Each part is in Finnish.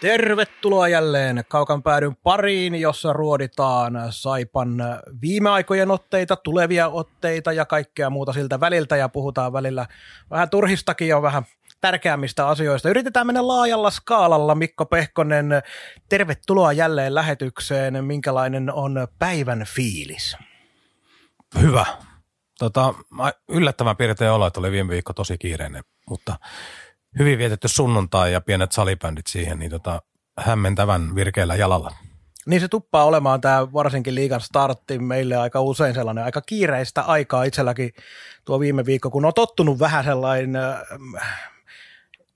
Tervetuloa jälleen Kaukan päädyn pariin, jossa ruoditaan Saipan viime aikojen otteita, tulevia otteita ja kaikkea muuta siltä väliltä ja puhutaan välillä vähän turhistakin ja vähän tärkeämmistä asioista. Yritetään mennä laajalla skaalalla. Mikko Pehkonen, tervetuloa jälleen lähetykseen. Minkälainen on päivän fiilis? Hyvä. Tota, yllättävän piirtein olo, että oli viime viikko tosi kiireinen, mutta hyvin vietetty sunnuntai ja pienet salibändit siihen, niin tota, hämmentävän virkeällä jalalla. Niin se tuppaa olemaan tämä varsinkin liikan startti meille aika usein sellainen aika kiireistä aikaa itselläkin tuo viime viikko, kun on tottunut vähän sellainen äh,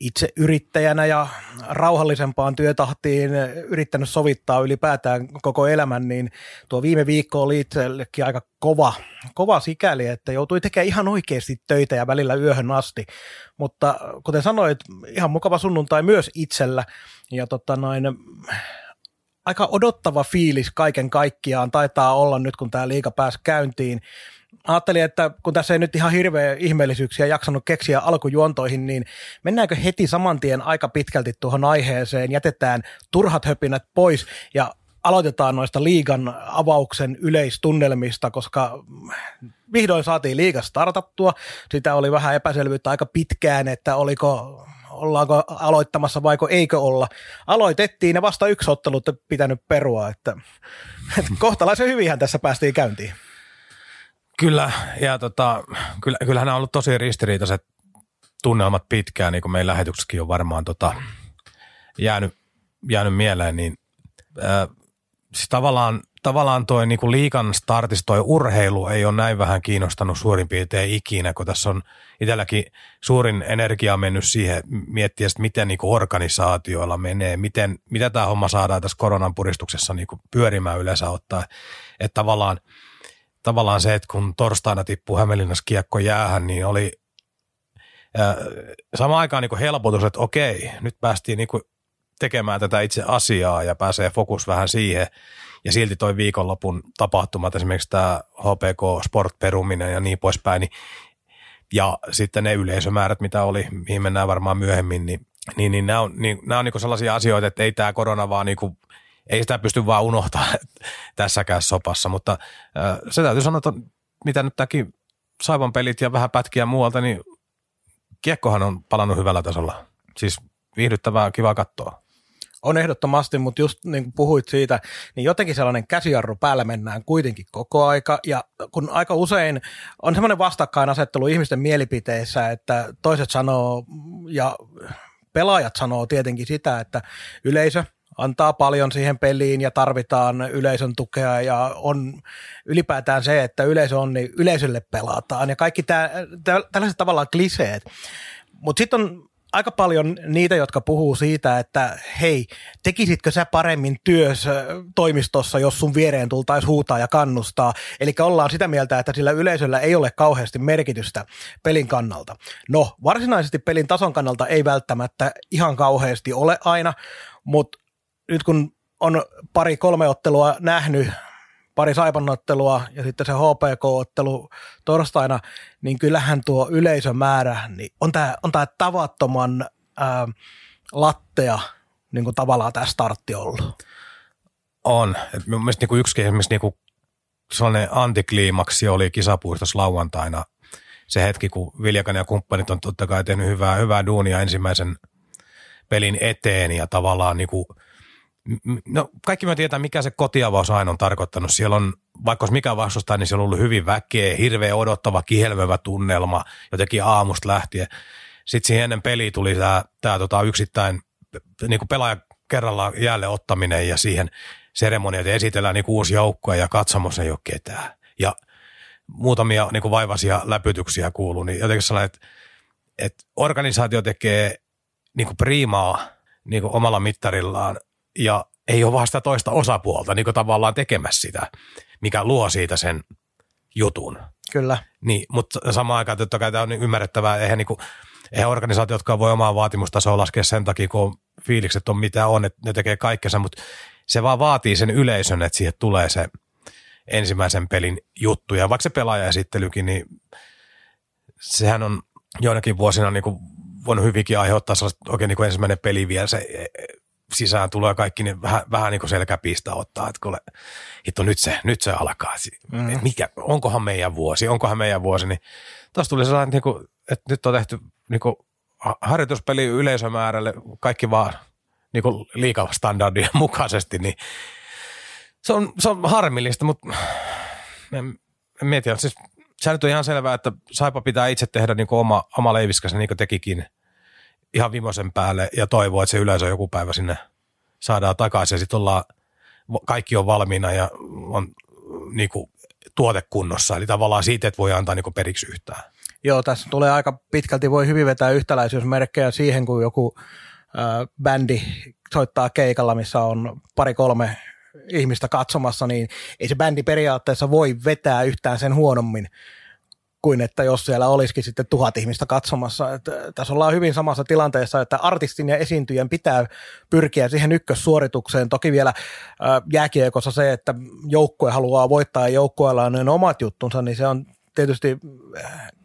itse yrittäjänä ja rauhallisempaan työtahtiin yrittänyt sovittaa ylipäätään koko elämän, niin tuo viime viikko oli itsellekin aika kova, kova sikäli, että joutui tekemään ihan oikeasti töitä ja välillä yöhön asti. Mutta kuten sanoit, ihan mukava sunnuntai myös itsellä ja tota noin, aika odottava fiilis kaiken kaikkiaan taitaa olla nyt, kun tämä liiga pääsi käyntiin ajattelin, että kun tässä ei nyt ihan hirveä ihmeellisyyksiä jaksanut keksiä alkujuontoihin, niin mennäänkö heti saman tien aika pitkälti tuohon aiheeseen, jätetään turhat höpinät pois ja aloitetaan noista liigan avauksen yleistunnelmista, koska vihdoin saatiin liiga startattua. Sitä oli vähän epäselvyyttä aika pitkään, että oliko ollaanko aloittamassa vaiko eikö olla. Aloitettiin ja vasta yksi ottelu pitänyt perua, että, että kohtalaisen hyvinhän tässä päästiin käyntiin. Kyllä, ja tota, kyllä, kyllähän on ollut tosi ristiriitaiset tunnelmat pitkään, niin kuin meidän lähetyksessäkin on varmaan tota, jäänyt, jäänyt mieleen, niin äh, siis tavallaan, tavallaan toi niin kuin liikan startis, toi urheilu ei ole näin vähän kiinnostanut suurin piirtein ikinä, kun tässä on itselläkin suurin energia mennyt siihen miettiä, että miten niin kuin organisaatioilla menee, miten, mitä tämä homma saadaan tässä koronan puristuksessa niin kuin pyörimään yleensä ottaa, että tavallaan – tavallaan se, että kun torstaina tippui Hämeenlinnassa kiekko jäähän, niin oli ää, samaan aikaan niin helpotus, että okei, nyt päästiin niin kuin tekemään tätä itse asiaa ja pääsee fokus vähän siihen. Ja silti toi viikonlopun tapahtumat, esimerkiksi tämä HPK Sport peruminen ja niin poispäin, niin, ja sitten ne yleisömäärät, mitä oli, mihin mennään varmaan myöhemmin, niin, niin, niin nämä on, niin, nämä on niin sellaisia asioita, että ei tämä korona vaan niin kuin ei sitä pysty vaan unohtaa tässäkään sopassa, mutta se täytyy sanoa, että mitä nyt tämäkin Saivan pelit ja vähän pätkiä muualta, niin kiekkohan on palannut hyvällä tasolla. Siis viihdyttävää, kiva katsoa. On ehdottomasti, mutta just niin kuin puhuit siitä, niin jotenkin sellainen käsijarru päällä mennään kuitenkin koko aika. Ja kun aika usein on semmoinen vastakkainasettelu ihmisten mielipiteissä, että toiset sanoo ja pelaajat sanoo tietenkin sitä, että yleisö antaa paljon siihen peliin ja tarvitaan yleisön tukea ja on ylipäätään se, että yleisö on, niin yleisölle pelataan ja kaikki tää, tää, tällaiset tavallaan kliseet. Mutta sitten on aika paljon niitä, jotka puhuu siitä, että hei, tekisitkö sä paremmin työs toimistossa, jos sun viereen tultaisi huutaa ja kannustaa. Eli ollaan sitä mieltä, että sillä yleisöllä ei ole kauheasti merkitystä pelin kannalta. No, varsinaisesti pelin tason kannalta ei välttämättä ihan kauheasti ole aina, mutta nyt kun on pari kolme ottelua nähnyt, pari saipannottelua ja sitten se HPK-ottelu torstaina, niin kyllähän tuo yleisömäärä, niin on tämä on tää tavattoman ää, lattea niin kuin tavallaan tämä startti ollut. On. Et mielestäni niin yksi esimerkiksi niin sellainen antikliimaksi oli kisapuistossa lauantaina se hetki, kun Viljakan ja kumppanit on totta kai tehnyt hyvää, hyvää duunia ensimmäisen pelin eteen ja tavallaan niin kuin – No kaikki me tietää, mikä se kotiavaus aina on tarkoittanut. Siellä on, vaikka olisi mikä vastustaa, niin siellä on ollut hyvin väkeä, hirveä odottava, kihelmevä tunnelma jotenkin aamusta lähtien. Sitten siihen ennen peliä tuli tämä, tämä tota yksittäin niin kuin pelaaja kerrallaan jälleen ottaminen ja siihen seremoniat esitellään niin uusi joukko ja katsomossa ei ole ketään. Ja muutamia niin kuin vaivaisia läpytyksiä kuuluu, niin jotenkin sellainen, että, että organisaatio tekee niin kuin priimaa niin kuin omalla mittarillaan – ja ei ole vaan sitä toista osapuolta niin tavallaan tekemässä sitä, mikä luo siitä sen jutun. Kyllä. Niin, mutta samaan aikaan totta kai tämä on ymmärrettävää, eihän, niin kuin, eihän organisaatiot, jotka voi omaa vaatimustasoa laskea sen takia, kun fiilikset on mitä on, että ne tekee kaikkensa, mutta se vaan vaatii sen yleisön, että siihen tulee se ensimmäisen pelin juttu. Ja vaikka se pelaajaesittelykin, niin sehän on joinakin vuosina niin kuin voinut hyvinkin aiheuttaa sellaista oikein niin kuin ensimmäinen peli vielä se sisään tulee kaikki, niin vähän, vähän niin kuin selkäpistä ottaa, että kuule, hitto, nyt se, nyt se alkaa. Mm. Mikä, onkohan meidän vuosi, onkohan meidän vuosi, niin tuossa tuli sellainen, niin kuin, että nyt on tehty niin kuin harjoituspeli yleisömäärälle kaikki vaan niin kuin liikastandardien mukaisesti, niin se on, se on harmillista, mutta en, en mieti, siis se nyt on ihan selvää, että Saipa pitää itse tehdä niin kuin oma, oma leiviskäs, niin kuin tekikin ihan vimosen päälle ja toivoo, että se yleisö joku päivä sinne saadaan takaisin ja sitten ollaan, kaikki on valmiina ja on niin kuin, tuotekunnossa. Eli tavallaan siitä, että voi antaa niin kuin periksi yhtään. Joo, tässä tulee aika pitkälti, voi hyvin vetää yhtäläisyysmerkkejä siihen, kun joku äh, bändi soittaa keikalla, missä on pari-kolme ihmistä katsomassa, niin ei se bändi periaatteessa voi vetää yhtään sen huonommin kuin että jos siellä olisikin sitten tuhat ihmistä katsomassa. Että tässä ollaan hyvin samassa tilanteessa, että artistin ja esiintyjän pitää pyrkiä siihen ykkössuoritukseen. Toki vielä jääkiekossa se, että joukkue haluaa voittaa ja joukkueella on omat juttunsa, niin se on tietysti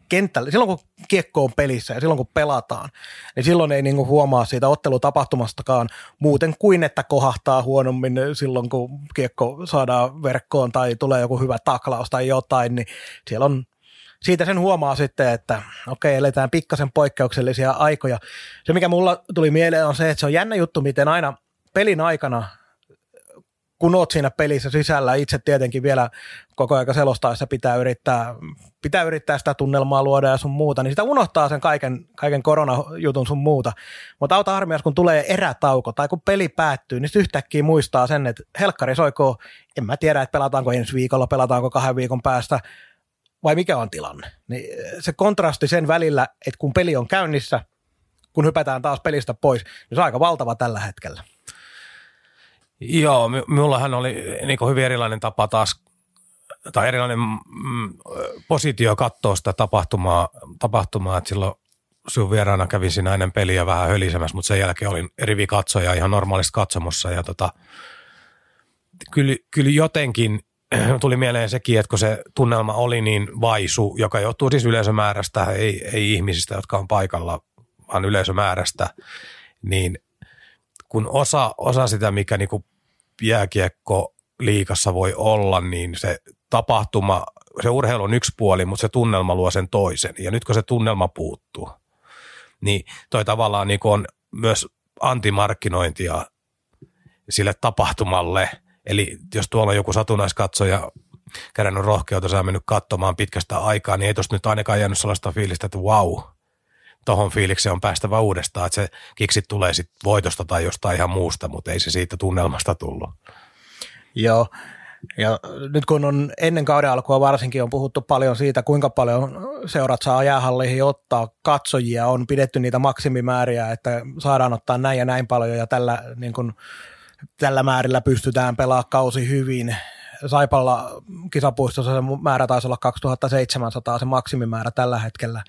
kentällä, silloin kun kiekko on pelissä ja silloin kun pelataan, niin silloin ei niinku huomaa siitä ottelutapahtumastakaan muuten kuin, että kohahtaa huonommin silloin, kun kiekko saadaan verkkoon tai tulee joku hyvä taklaus tai jotain, niin siellä on siitä sen huomaa sitten, että okei, eletään pikkasen poikkeuksellisia aikoja. Se, mikä mulla tuli mieleen, on se, että se on jännä juttu, miten aina pelin aikana kun oot siinä pelissä sisällä, itse tietenkin vielä koko ajan selostaessa pitää yrittää, pitää yrittää sitä tunnelmaa luoda ja sun muuta, niin sitä unohtaa sen kaiken, kaiken koronajutun sun muuta. Mutta auta harmias, kun tulee erätauko tai kun peli päättyy, niin yhtäkkiä muistaa sen, että helkkari soikoo, en mä tiedä, että pelataanko ensi viikolla, pelataanko kahden viikon päästä, vai mikä on tilanne. Niin se kontrasti sen välillä, että kun peli on käynnissä, kun hypätään taas pelistä pois, niin se on aika valtava tällä hetkellä. Joo, minullahan oli niin hyvin erilainen tapa taas, tai erilainen mm, positio katsoa sitä tapahtumaa, tapahtumaa että silloin sinun vieraana kävin siinä ennen peliä vähän hölisemässä, mutta sen jälkeen olin rivi katsoja ihan normaalista katsomossa ja tota, kyllä, kyllä jotenkin tuli mieleen sekin, että kun se tunnelma oli niin vaisu, joka johtuu siis yleisömäärästä, ei, ei ihmisistä, jotka on paikalla, vaan yleisömäärästä, niin kun osa, osa sitä, mikä niin kuin jääkiekko liikassa voi olla, niin se tapahtuma, se urheilu on yksi puoli, mutta se tunnelma luo sen toisen. Ja nyt kun se tunnelma puuttuu, niin toi tavallaan niin on myös antimarkkinointia sille tapahtumalle. Eli jos tuolla on joku satunnaiskatsoja kerännyt rohkeutta, saa mennyt katsomaan pitkästä aikaa, niin ei tuosta nyt ainakaan jäänyt sellaista fiilistä, että wow, tohon fiilikseen on päästävä uudestaan, että se kiksit tulee sitten voitosta tai jostain ihan muusta, mutta ei se siitä tunnelmasta tullut. Joo, ja nyt kun on ennen kauden alkua varsinkin on puhuttu paljon siitä, kuinka paljon seurat saa jäähalleihin ottaa katsojia, on pidetty niitä maksimimääriä, että saadaan ottaa näin ja näin paljon ja tällä, niin kun, tällä määrillä pystytään pelaamaan kausi hyvin. Saipalla kisapuistossa se määrä taisi olla 2700 se maksimimäärä tällä hetkellä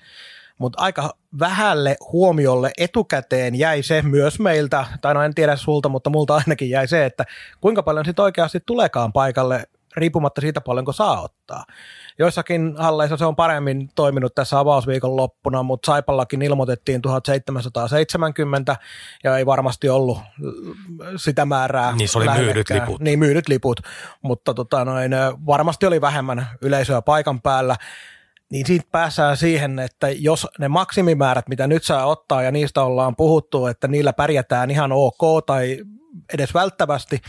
mutta aika vähälle huomiolle etukäteen jäi se myös meiltä, tai no en tiedä sulta, mutta multa ainakin jäi se, että kuinka paljon sitten oikeasti tulekaan paikalle riippumatta siitä paljonko saa ottaa. Joissakin halleissa se on paremmin toiminut tässä avausviikon loppuna, mutta Saipallakin ilmoitettiin 1770 ja ei varmasti ollut sitä määrää. Niin se oli myydyt liput. Niin myydyt liput, mutta tota noin, varmasti oli vähemmän yleisöä paikan päällä niin siitä päässään siihen, että jos ne maksimimäärät, mitä nyt saa ottaa ja niistä ollaan puhuttu, että niillä pärjätään ihan ok tai edes välttävästi,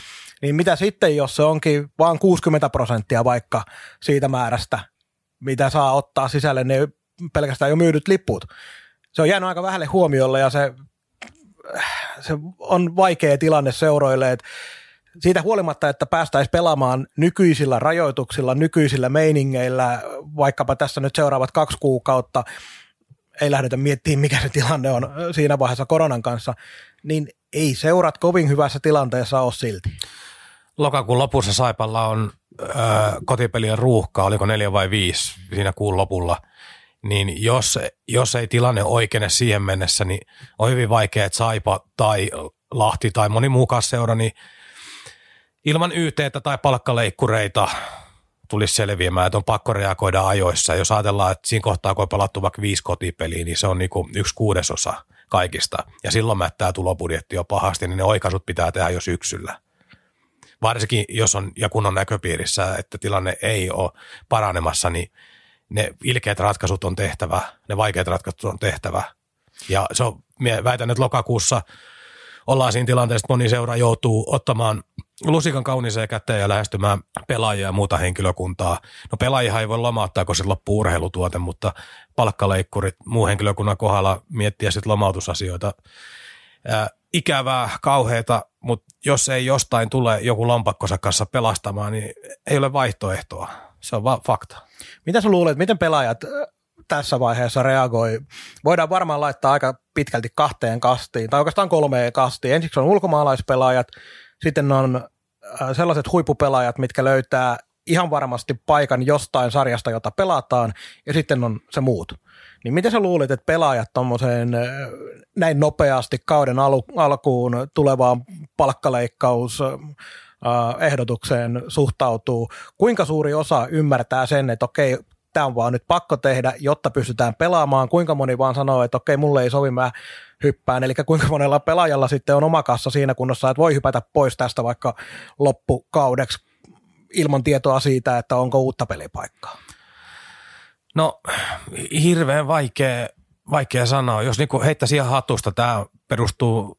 niin mitä sitten, jos se onkin vain 60 prosenttia vaikka siitä määrästä, mitä saa ottaa sisälle ne pelkästään jo myydyt liput. Se on jäänyt aika vähälle huomiolle ja se, se on vaikea tilanne seuroille, että siitä huolimatta, että päästäisiin pelaamaan nykyisillä rajoituksilla, nykyisillä meiningeillä, vaikkapa tässä nyt seuraavat kaksi kuukautta, ei lähdetä miettimään, mikä se tilanne on siinä vaiheessa koronan kanssa, niin ei seurat kovin hyvässä tilanteessa ole silti. Lokakuun lopussa Saipalla on ö, kotipelien ruuhka, oliko neljä vai viisi siinä kuun lopulla, niin jos, jos ei tilanne oikeene siihen mennessä, niin on hyvin vaikea, että Saipa tai Lahti tai moni muu seura, niin ilman YTtä tai palkkaleikkureita tulisi selviämään, että on pakko reagoida ajoissa. Jos ajatellaan, että siinä kohtaa, kun on pelattu vaikka viisi kotipeliä, niin se on niin kuin yksi kuudesosa kaikista. Ja silloin mättää tulobudjetti jo pahasti, niin ne oikaisut pitää tehdä jo syksyllä. Varsinkin jos on ja kun on näköpiirissä, että tilanne ei ole paranemassa, niin ne ilkeät ratkaisut on tehtävä, ne vaikeat ratkaisut on tehtävä. Ja se on, väitän, että lokakuussa ollaan siinä tilanteessa, että moni seura joutuu ottamaan lusikan kauniseen käteen ja lähestymään pelaajia ja muuta henkilökuntaa. No pelaajia ei voi lomauttaa, kun se loppuu urheilutuote, mutta palkkaleikkurit muu henkilökunnan kohdalla miettiä sitten lomautusasioita. Ää, ikävää, kauheita, mutta jos ei jostain tule joku lompakkonsa kanssa pelastamaan, niin ei ole vaihtoehtoa. Se on vaan fakta. Mitä sä luulet, miten pelaajat tässä vaiheessa reagoi? Voidaan varmaan laittaa aika pitkälti kahteen kastiin, tai oikeastaan kolmeen kastiin. Ensiksi on ulkomaalaispelaajat, sitten on sellaiset huippupelaajat, mitkä löytää ihan varmasti paikan jostain sarjasta, jota pelataan, ja sitten on se muut. Niin miten sä luulit, että pelaajat tuommoiseen näin nopeasti kauden alu, alkuun tulevaan palkkaleikkaus ehdotukseen suhtautuu? Kuinka suuri osa ymmärtää sen, että okei, tämä on vaan nyt pakko tehdä, jotta pystytään pelaamaan. Kuinka moni vaan sanoo, että okei, mulle ei sovi, mä hyppään. Eli kuinka monella pelaajalla sitten on oma kassa siinä kunnossa, että voi hypätä pois tästä vaikka loppukaudeksi ilman tietoa siitä, että onko uutta pelipaikkaa. No hirveän vaikea, vaikea sanoa. Jos niinku heittäisi ihan hatusta, tämä perustuu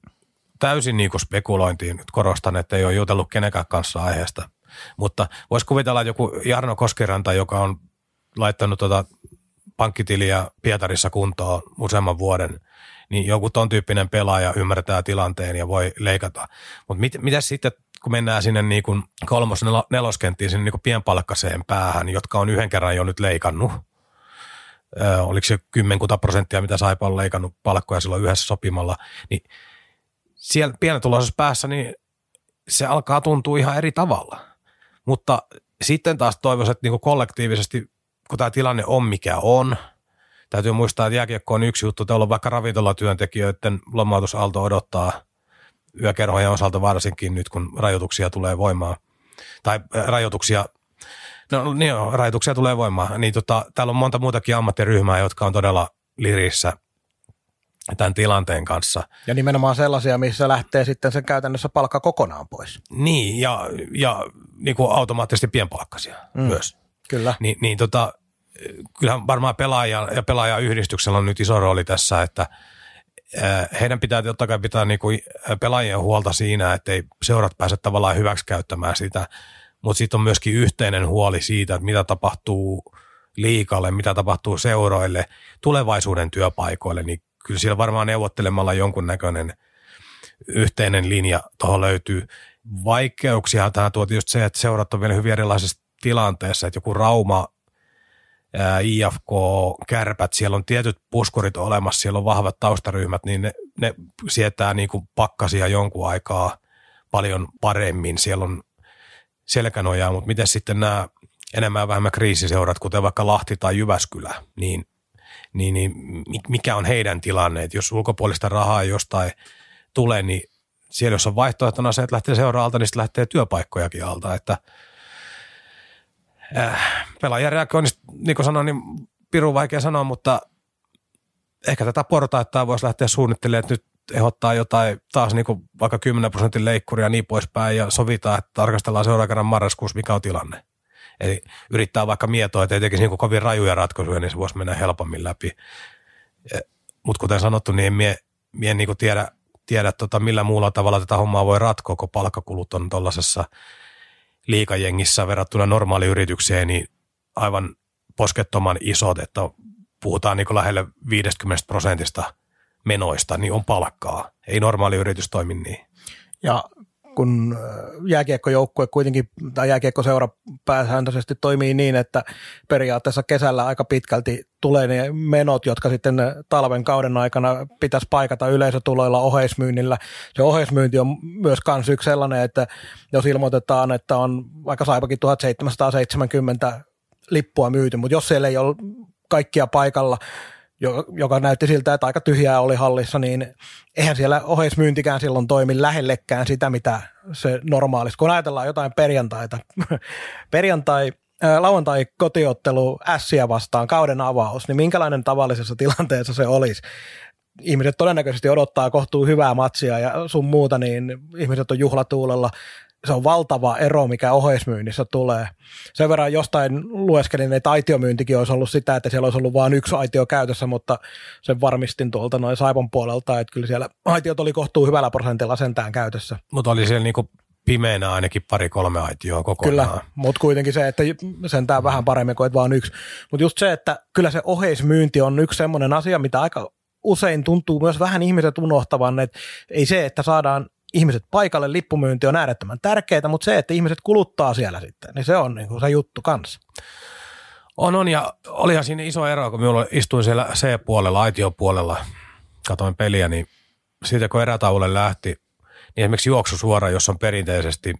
täysin niinku spekulointiin. Nyt korostan, että ei ole jutellut kenenkään kanssa aiheesta. Mutta voisi kuvitella joku Jarno Koskiranta, joka on laittanut tota pankkitiliä Pietarissa kuntoon useamman vuoden, niin joku ton tyyppinen pelaaja ymmärtää tilanteen ja voi leikata. Mutta mit, mitä sitten, kun mennään sinne niin kolmos neloskenttiin, sinne niin pienpalkkaseen päähän, jotka on yhden kerran jo nyt leikannut, Oliko se kymmenkunta prosenttia, mitä Saipa on leikannut palkkoja silloin yhdessä sopimalla, niin siellä pienituloisessa päässä, niin se alkaa tuntua ihan eri tavalla. Mutta sitten taas toivoisin, että niin kollektiivisesti kun tämä tilanne on mikä on, täytyy muistaa, että jääkiekko on yksi juttu. Täällä on vaikka ravintolatyöntekijöiden lomautusalto odottaa yökerhojen osalta varsinkin nyt, kun rajoituksia tulee voimaan. Tai äh, rajoituksia, no niin joo, rajoituksia tulee voimaan. Niin tota, täällä on monta muutakin ammattiryhmää, jotka on todella lirissä tämän tilanteen kanssa. Ja nimenomaan sellaisia, missä lähtee sitten sen käytännössä palkka kokonaan pois. Niin, ja, ja niin kuin automaattisesti pienpalkkaisia mm. myös. Kyllä. Niin, niin tota, kyllähän varmaan pelaaja ja pelaajayhdistyksellä on nyt iso rooli tässä, että heidän pitää totta kai pitää niinku pelaajien huolta siinä, että ei seurat pääse tavallaan hyväksikäyttämään sitä, mutta sitten on myöskin yhteinen huoli siitä, että mitä tapahtuu liikalle, mitä tapahtuu seuroille, tulevaisuuden työpaikoille, niin kyllä siellä varmaan neuvottelemalla jonkunnäköinen yhteinen linja tuohon löytyy. Vaikeuksia tähän tuoti just se, että seurat on vielä hyvin erilaisessa tilanteessa, että joku Rauma IFK, kärpät, siellä on tietyt puskurit olemassa, siellä on vahvat taustaryhmät, niin ne, ne sietää niin kuin pakkasia jonkun aikaa paljon paremmin. Siellä on selkänojaa, mutta miten sitten nämä enemmän vähemmän kriisiseurat, kuten vaikka Lahti tai Jyväskylä, niin, niin, niin mikä on heidän tilanne? Että jos ulkopuolista rahaa jostain tulee, niin siellä jos on vaihtoehtona se, että lähtee seuraalta, niin sitten lähtee työpaikkojakin alta, että – äh, pelaajan reagoinnista, niin kuin sanoin, niin piru vaikea sanoa, mutta ehkä tätä portaittaa voisi lähteä suunnittelemaan, että nyt ehdottaa jotain taas niin kuin vaikka 10 prosentin leikkuria ja niin poispäin ja sovitaan, että tarkastellaan seuraavan kerran marraskuussa, mikä on tilanne. Eli yrittää vaikka mietoa, että ei tekisi niin kovin rajuja ratkaisuja, niin se voisi mennä helpommin läpi. Mutta kuten sanottu, niin en mie, mie niin tiedä, tiedä tota, millä muulla tavalla tätä hommaa voi ratkoa, kun palkkakulut on tuollaisessa – liikajengissä verrattuna normaaliyritykseen niin aivan poskettoman isot, että puhutaan niin lähelle 50 prosentista menoista, niin on palkkaa. Ei normaali yritys toimi niin. Ja kun jääkiekkojoukkue kuitenkin, tai jääkiekkoseura pääsääntöisesti toimii niin, että periaatteessa kesällä aika pitkälti tulee ne menot, jotka sitten talven kauden aikana pitäisi paikata yleisötuloilla oheismyynnillä. Se oheismyynti on myös kans yksi sellainen, että jos ilmoitetaan, että on vaikka saipakin 1770 lippua myyty, mutta jos siellä ei ole kaikkia paikalla, joka näytti siltä, että aika tyhjää oli hallissa, niin eihän siellä oheismyyntikään silloin toimi lähellekään sitä, mitä se normaalisti. Kun ajatellaan jotain perjantaita, perjantai, lauantai kotiottelu Ässiä vastaan, kauden avaus, niin minkälainen tavallisessa tilanteessa se olisi? Ihmiset todennäköisesti odottaa kohtuu hyvää matsia ja sun muuta, niin ihmiset on juhlatuulella se on valtava ero, mikä oheismyynnissä tulee. Sen verran jostain lueskelin, että aitiomyyntikin olisi ollut sitä, että siellä olisi ollut vain yksi aitio käytössä, mutta sen varmistin tuolta noin Saipon puolelta, että kyllä siellä aitiot oli kohtuu hyvällä prosentilla sentään käytössä. Mutta oli siellä niinku pimeänä ainakin pari-kolme aitioa kokonaan. Kyllä, mutta kuitenkin se, että sentään vähän paremmin kuin vaan yksi. Mutta just se, että kyllä se oheismyynti on yksi semmoinen asia, mitä aika usein tuntuu myös vähän ihmiset unohtavan, että ei se, että saadaan ihmiset paikalle, lippumyynti on äärettömän tärkeää, mutta se, että ihmiset kuluttaa siellä sitten, niin se on niin kuin se juttu kanssa. On, on, ja olihan siinä iso ero, kun minulla istuin siellä C-puolella, aitiopuolella, katoin peliä, niin siitä kun erätauolle lähti, niin esimerkiksi juoksu suora, jos on perinteisesti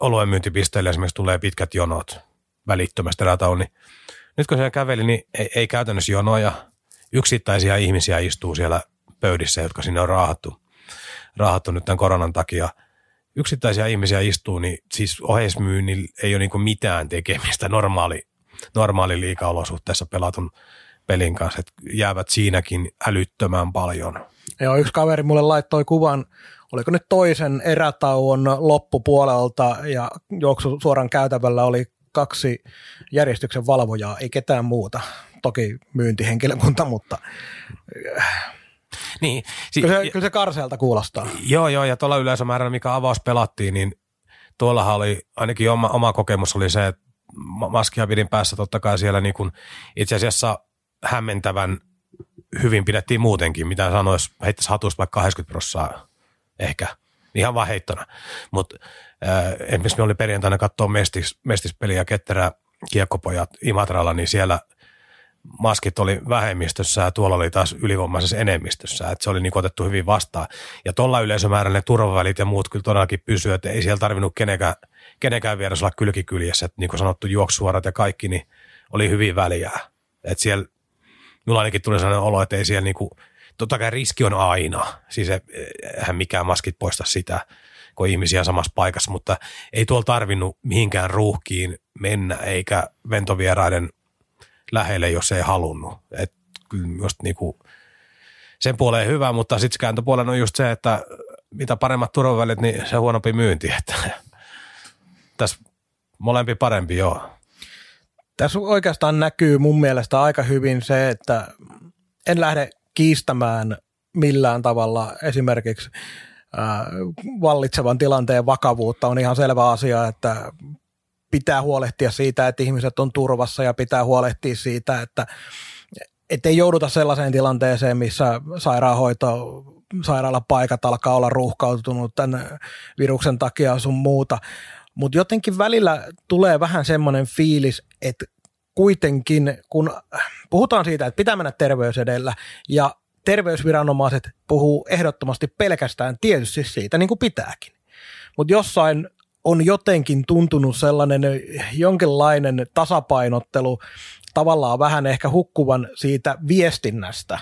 oluen myyntipisteelle esimerkiksi tulee pitkät jonot välittömästi erätauon, niin nyt kun siellä käveli, niin ei, ei käytännössä jonoja, yksittäisiä ihmisiä istuu siellä pöydissä, jotka sinne on raahattu raahattu nyt tämän koronan takia. Yksittäisiä ihmisiä istuu, niin siis oheismyynnillä ei ole niin mitään tekemistä normaali, normaali liikaolosuhteessa pelatun pelin kanssa, että jäävät siinäkin älyttömän paljon. Joo, yksi kaveri mulle laittoi kuvan, oliko nyt toisen erätauon loppupuolelta ja juoksu suoran käytävällä oli kaksi järjestyksen valvojaa, ei ketään muuta. Toki myyntihenkilökunta, mutta niin. Si- kyllä, se, kyllä se karseelta kuulostaa. Joo, joo, ja tuolla yleisömäärällä, mikä avaus pelattiin, niin tuollahan oli, ainakin oma, oma kokemus oli se, että maskia pidin päässä totta kai siellä niin kuin itse asiassa hämmentävän hyvin pidettiin muutenkin, mitä sanoisi, heittäisi hatusta vaikka 80 prosenttia ehkä, ihan vaan heittona. Mutta äh, esimerkiksi me oli perjantaina katsoa mestis, mestispeliä ketterä kiekkopojat Imatralla, niin siellä – maskit oli vähemmistössä ja tuolla oli taas ylivoimaisessa enemmistössä, että se oli niin otettu hyvin vastaan. Ja tuolla yleisömäärällä ne turvavälit ja muut kyllä todellakin pysyy, että ei siellä tarvinnut kenenkään, kenenkään vieras olla kylkikyljessä, että niin kuin sanottu juoksuorat ja kaikki, niin oli hyvin väliä. Että siellä, minulla ainakin tuli sellainen olo, että ei siellä niin kuin, totta kai riski on aina, siis eihän mikään maskit poista sitä, kun ihmisiä samassa paikassa, mutta ei tuolla tarvinnut mihinkään ruuhkiin mennä, eikä ventovieraiden lähelle, jos ei halunnut. Et just niinku, sen puoleen hyvä, mutta sitten kääntöpuolen on just se, että mitä paremmat turvavälit, niin se huonompi myynti. Että tässä molempi parempi, joo. Tässä oikeastaan näkyy mun mielestä aika hyvin se, että en lähde kiistämään millään tavalla esimerkiksi vallitsevan tilanteen vakavuutta. On ihan selvä asia, että pitää huolehtia siitä, että ihmiset on turvassa ja pitää huolehtia siitä, että ei jouduta sellaiseen tilanteeseen, missä sairaanhoito, sairaalapaikat alkaa olla ruuhkautunut tämän viruksen takia sun muuta. Mutta jotenkin välillä tulee vähän semmoinen fiilis, että kuitenkin, kun puhutaan siitä, että pitää mennä terveys edellä ja terveysviranomaiset puhuu ehdottomasti pelkästään tietysti siitä, niin kuin pitääkin. Mutta jossain on jotenkin tuntunut sellainen jonkinlainen tasapainottelu tavallaan vähän ehkä hukkuvan siitä viestinnästä.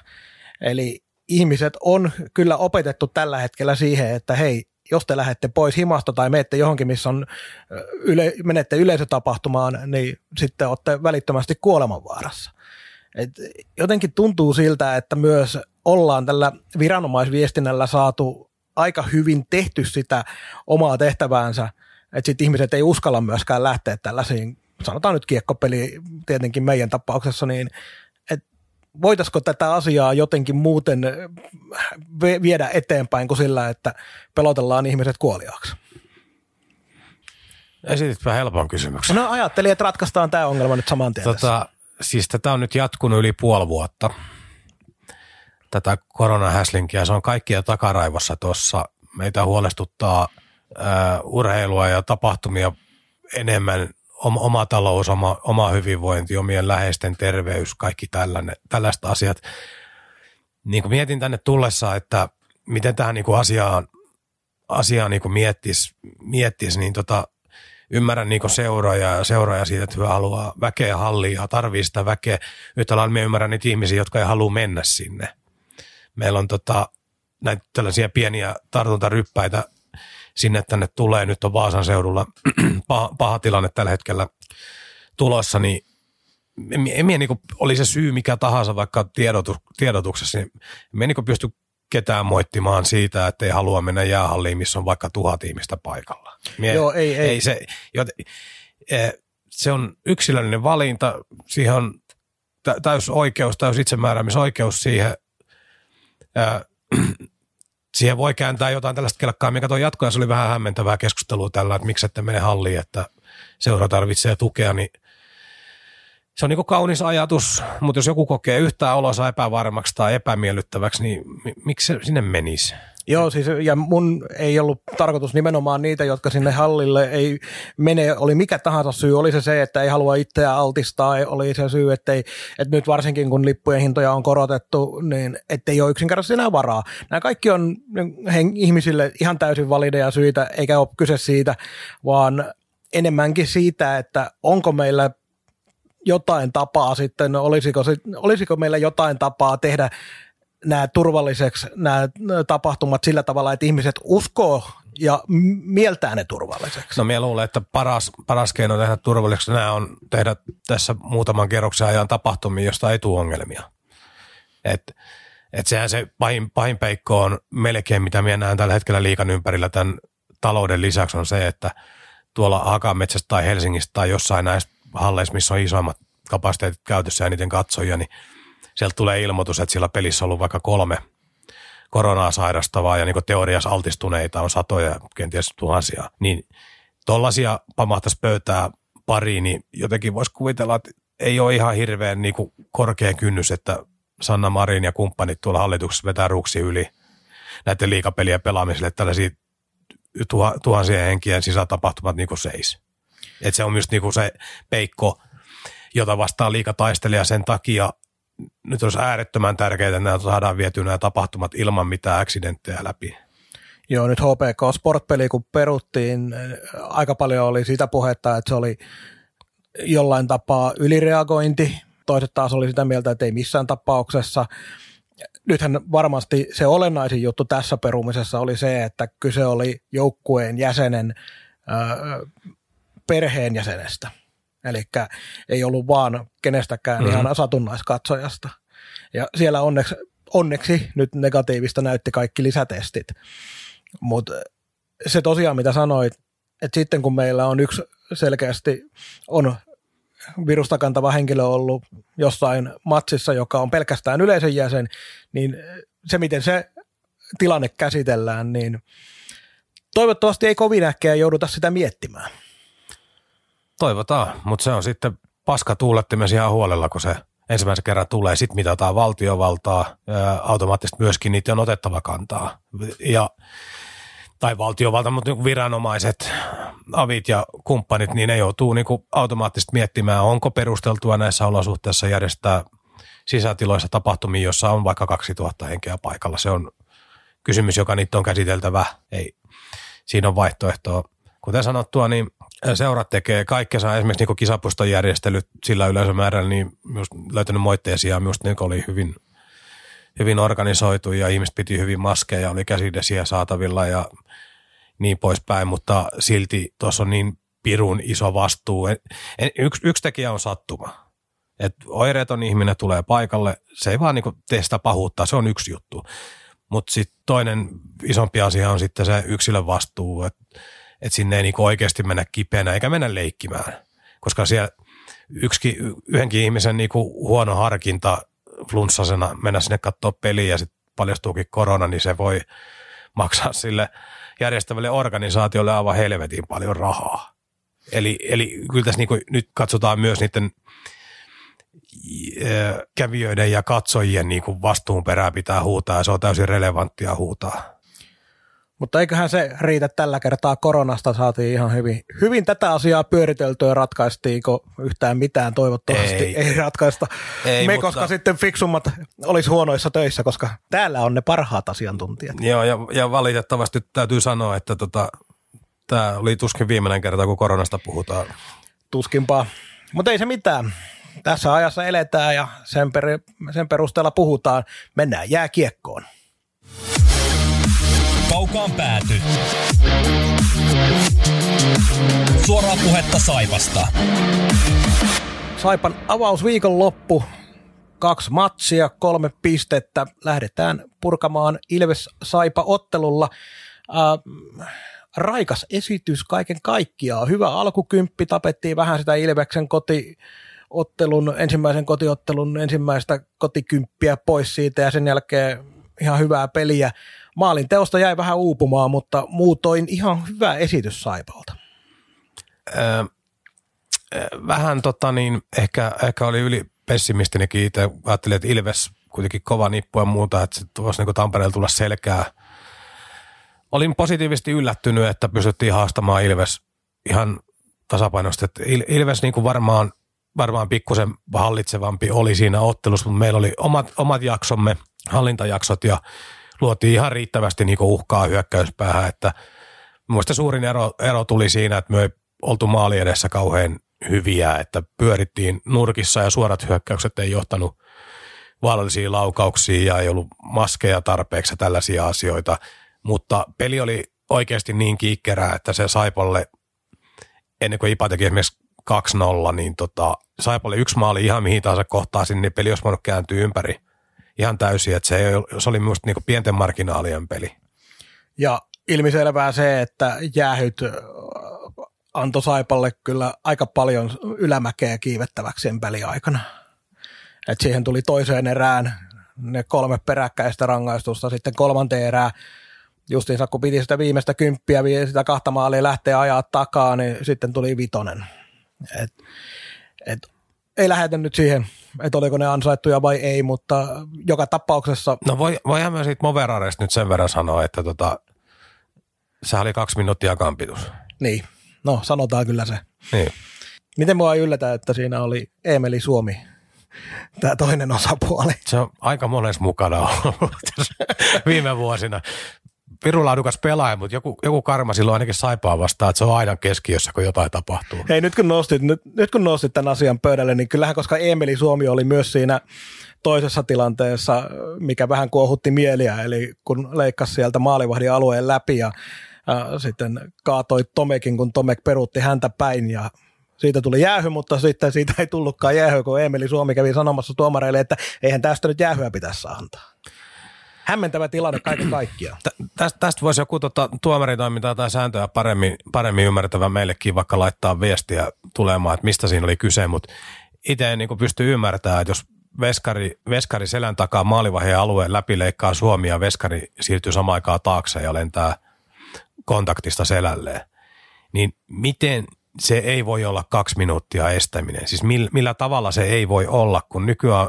Eli ihmiset on kyllä opetettu tällä hetkellä siihen, että hei, jos te lähdette pois himasta tai menette johonkin, missä on yle, menette yleisötapahtumaan, niin sitten olette välittömästi kuolemanvaarassa. Et jotenkin tuntuu siltä, että myös ollaan tällä viranomaisviestinnällä saatu aika hyvin tehty sitä omaa tehtäväänsä – että sitten ihmiset ei uskalla myöskään lähteä tällaisiin, sanotaan nyt kiekkopeli tietenkin meidän tapauksessa, niin että voitaisiko tätä asiaa jotenkin muuten viedä eteenpäin kuin sillä, että pelotellaan ihmiset kuoliaaksi? Esititpä helpon kysymyksen. No ajattelin, että ratkaistaan tämä ongelma nyt saman tien tota, Siis tätä on nyt jatkunut yli puoli vuotta, tätä koronahäslinkiä. Se on kaikkia takaraivossa tuossa meitä huolestuttaa urheilua ja tapahtumia enemmän oma, oma talous, oma, oma hyvinvointi, omien läheisten terveys, kaikki tällaiset asiat. Niin kuin mietin tänne tullessa, että miten tähän niin kuin asiaan, asiaan niin miettisi, miettis, niin tota, ymmärrän niin seuraaja ja seuraaja siitä, että hyvä haluaa väkeä halliin ja tarvii sitä väkeä. Yhtä lailla me ymmärrän niitä ihmisiä, jotka ei halua mennä sinne. Meillä on tota, näitä tällaisia pieniä tartuntaryppäitä sinne tänne tulee. Nyt on Vaasan seudulla paha, paha tilanne tällä hetkellä tulossa, niin en niin kuin, oli se syy mikä tahansa vaikka tiedotu, tiedotuksessa, niin en niin pysty ketään moittimaan siitä, että ei halua mennä jäähalliin, missä on vaikka tuhat ihmistä paikalla. Mie, Joo, ei, ei. ei se, joten, e, se on yksilöllinen valinta, siihen on täys oikeus, täys itsemääräämisoikeus siihen. Siihen voi kääntää jotain tällaista kelkkaa, mikä tuo jatkoja, se oli vähän hämmentävää keskustelua tällä, että miksi ette mene halliin, että seura tarvitsee tukea, niin se on niin kuin kaunis ajatus, mutta jos joku kokee yhtään olonsa epävarmaksi tai epämiellyttäväksi, niin miksi se sinne menisi? Joo, siis ja mun ei ollut tarkoitus nimenomaan niitä, jotka sinne hallille ei mene, oli mikä tahansa syy, oli se se, että ei halua itseä altistaa, oli se syy, että, ei, että nyt varsinkin kun lippujen hintoja on korotettu, niin ettei ole yksinkertaisesti enää varaa. Nämä kaikki on ihmisille ihan täysin valideja syitä, eikä ole kyse siitä, vaan enemmänkin siitä, että onko meillä jotain tapaa sitten, olisiko, olisiko meillä jotain tapaa tehdä nämä turvalliseksi nämä tapahtumat sillä tavalla, että ihmiset uskoo ja mieltää ne turvalliseksi. No minä luulen, että paras, paras keino tehdä turvalliseksi nämä on tehdä tässä muutaman kerroksen ajan tapahtumia, josta ei tule ongelmia. Et, et sehän se pahin, pahin peikko on melkein, mitä minä näen tällä hetkellä liikan ympärillä tämän talouden lisäksi on se, että tuolla Hakametsästä tai Helsingistä tai jossain näissä halleissa, missä on isoimmat kapasiteetit käytössä ja niiden katsojia, niin sieltä tulee ilmoitus, että sillä pelissä on ollut vaikka kolme koronaa sairastavaa ja niin teoriassa altistuneita on satoja, kenties tuhansia, niin tollaisia pamahtaisi pöytää pariin, niin jotenkin voisi kuvitella, että ei ole ihan hirveän niin kuin korkea kynnys, että Sanna Marin ja kumppanit tuolla hallituksessa vetää ruksi yli näiden liikapelien pelaamiselle, tällaisia tuhansien henkien sisätapahtumat niin kuin seis. Et se on myös niin kuin se peikko, jota vastaan liika taistelee ja sen takia nyt olisi äärettömän tärkeää, että nämä saadaan vietyä nämä tapahtumat ilman mitään accidenttejä läpi. Joo, nyt HPK Sportpeli kun peruttiin, aika paljon oli sitä puhetta, että se oli jollain tapaa ylireagointi. Toiset taas oli sitä mieltä, että ei missään tapauksessa. Nythän varmasti se olennaisin juttu tässä perumisessa oli se, että kyse oli joukkueen jäsenen perheenjäsenestä. Eli ei ollut vaan kenestäkään mm-hmm. ihan satunnaiskatsojasta. Ja siellä onneksi, onneksi nyt negatiivista näytti kaikki lisätestit. Mutta se tosiaan, mitä sanoit, että sitten kun meillä on yksi selkeästi on virusta kantava henkilö ollut jossain matsissa, joka on pelkästään yleisön jäsen, niin se, miten se tilanne käsitellään, niin toivottavasti ei kovin äkkiä jouduta sitä miettimään. Toivotaan, mutta se on sitten paska tuulettimes ihan huolella, kun se ensimmäisen kerran tulee. Sitten mitataan valtiovaltaa, automaattisesti myöskin niitä on otettava kantaa. Ja, tai valtiovalta, mutta niin viranomaiset, avit ja kumppanit, niin ne joutuu niin kuin automaattisesti miettimään, onko perusteltua näissä olosuhteissa järjestää sisätiloissa tapahtumia, jossa on vaikka 2000 henkeä paikalla. Se on kysymys, joka niitä on käsiteltävä. Ei, siinä on vaihtoehtoa. Kuten sanottua, niin seurat tekee kaikkensa, esimerkiksi niin kisapuston järjestelyt sillä yleisömäärällä, niin myös löytänyt moitteisia, myös niin oli hyvin, hyvin organisoitu ja ihmiset piti hyvin maskeja, oli käsidesiä saatavilla ja niin poispäin, mutta silti tuossa on niin pirun iso vastuu. Yksi, yksi tekijä on sattuma. Et oireeton ihminen tulee paikalle, se ei vaan niinku tee sitä pahuutta, se on yksi juttu. Mutta sitten toinen isompi asia on sitten se yksilön vastuu, että että sinne ei niinku oikeasti mennä kipeänä eikä mennä leikkimään. Koska siellä yksikin, yhdenkin ihmisen niinku huono harkinta flunssasena mennä sinne katsoa peliä ja sitten paljastuukin korona, niin se voi maksaa sille järjestävälle organisaatiolle aivan helvetin paljon rahaa. Eli, eli kyllä tässä niinku nyt katsotaan myös niiden kävijöiden ja katsojien niin kuin vastuun perään pitää huutaa ja se on täysin relevanttia huutaa. Mutta eiköhän se riitä tällä kertaa. Koronasta saatiin ihan hyvin, hyvin tätä asiaa pyöriteltyä ratkaistiinko yhtään mitään toivottavasti. Ei, ei ratkaista. Ei, Me, mutta... koska sitten fiksummat olisi huonoissa töissä, koska täällä on ne parhaat asiantuntijat. Joo, ja, ja valitettavasti täytyy sanoa, että tota, tämä oli tuskin viimeinen kerta, kun koronasta puhutaan. Tuskinpa. Mutta ei se mitään. Tässä ajassa eletään ja sen, per, sen perusteella puhutaan. Mennään jääkiekkoon. Kaukaan pääty. Suoraa puhetta Saipasta. Saipan avausviikon loppu. Kaksi matsia, kolme pistettä. Lähdetään purkamaan Ilves-Saipa-ottelulla. Äh, raikas esitys kaiken kaikkiaan. Hyvä alkukymppi, tapettiin vähän sitä Ilveksen koti, ottelun, ensimmäisen kotiottelun ensimmäistä kotikymppiä pois siitä ja sen jälkeen ihan hyvää peliä. Maalin teosta jäi vähän uupumaan, mutta muutoin ihan hyvä esitys Saipalta. Öö, vähän tota niin, ehkä, ehkä oli yli pessimistinikin itse. Ajattelin, että Ilves kuitenkin kova nippu ja muuta, että voisi niin Tampereella tulla selkää. Olin positiivisesti yllättynyt, että pystyttiin haastamaan Ilves ihan tasapainoisesti. Ilves niin kuin varmaan varmaan pikkusen hallitsevampi oli siinä ottelussa, mutta meillä oli omat, omat jaksomme, hallintajaksot ja luotiin ihan riittävästi niin uhkaa hyökkäyspäähän, että Mielestäni suurin ero, ero tuli siinä, että me ei oltu maali edessä kauhean hyviä, että pyörittiin nurkissa ja suorat hyökkäykset ei johtanut vaarallisiin laukauksiin ja ei ollut maskeja tarpeeksi ja tällaisia asioita, mutta peli oli oikeasti niin kiikkerää, että se Saipalle, ennen kuin Ipa teki esimerkiksi 2-0, niin tota, Saipalle yksi maali ihan mihin tahansa kohtaan sinne, niin peli olisi voinut kääntyä ympäri ihan täysin, että se, ei, se oli minusta niin pienten marginaalien peli. Ja ilmiselvää se, että jäähyt antoi Saipalle kyllä aika paljon ylämäkeä kiivettäväksi sen aikana. Et siihen tuli toiseen erään ne kolme peräkkäistä rangaistusta, sitten kolmanteen erään justiinsa kun piti sitä viimeistä kymppiä, sitä kahta maalia lähteä ajaa takaa, niin sitten tuli vitonen. Et, et, ei lähetä nyt siihen, että oliko ne ansaittuja vai ei, mutta joka tapauksessa... No voi, voihan mä siitä Moveraresta nyt sen verran sanoa, että tota, se oli kaksi minuuttia kampitus. Niin, no sanotaan kyllä se. Niin. Miten mua yllätä, että siinä oli Emeli Suomi, tämä toinen osapuoli. Se on aika monessa mukana ollut viime vuosina pirulaadukas pelaaja, mutta joku, joku karma silloin ainakin saipaa vastaan, että se on aina keskiössä, kun jotain tapahtuu. Hei, nyt kun nostit, nyt, nyt kun nostit tämän asian pöydälle, niin kyllähän koska Emeli Suomi oli myös siinä toisessa tilanteessa, mikä vähän kuohutti mieliä, eli kun leikkasi sieltä maalivahdin alueen läpi ja äh, sitten kaatoi Tomekin, kun Tomek peruutti häntä päin ja siitä tuli jäähy, mutta sitten siitä ei tullutkaan jäähy, kun Emeli Suomi kävi sanomassa tuomareille, että eihän tästä nyt jäähyä pitäisi antaa hämmentävä tilanne kaiken kaikkiaan. Tästä, tästä voisi joku tota, tuomaritoimintaa tai sääntöä paremmin, paremmin ymmärtävä meillekin vaikka laittaa viestiä tulemaan, että mistä siinä oli kyse, mutta itse en niin pysty ymmärtämään, että jos veskari, veskari selän takaa maalivahdin alueen läpi leikkaa Suomi ja veskari siirtyy samaan aikaan taakse ja lentää kontaktista selälleen, niin miten se ei voi olla kaksi minuuttia estäminen? Siis millä, millä tavalla se ei voi olla, kun nykyään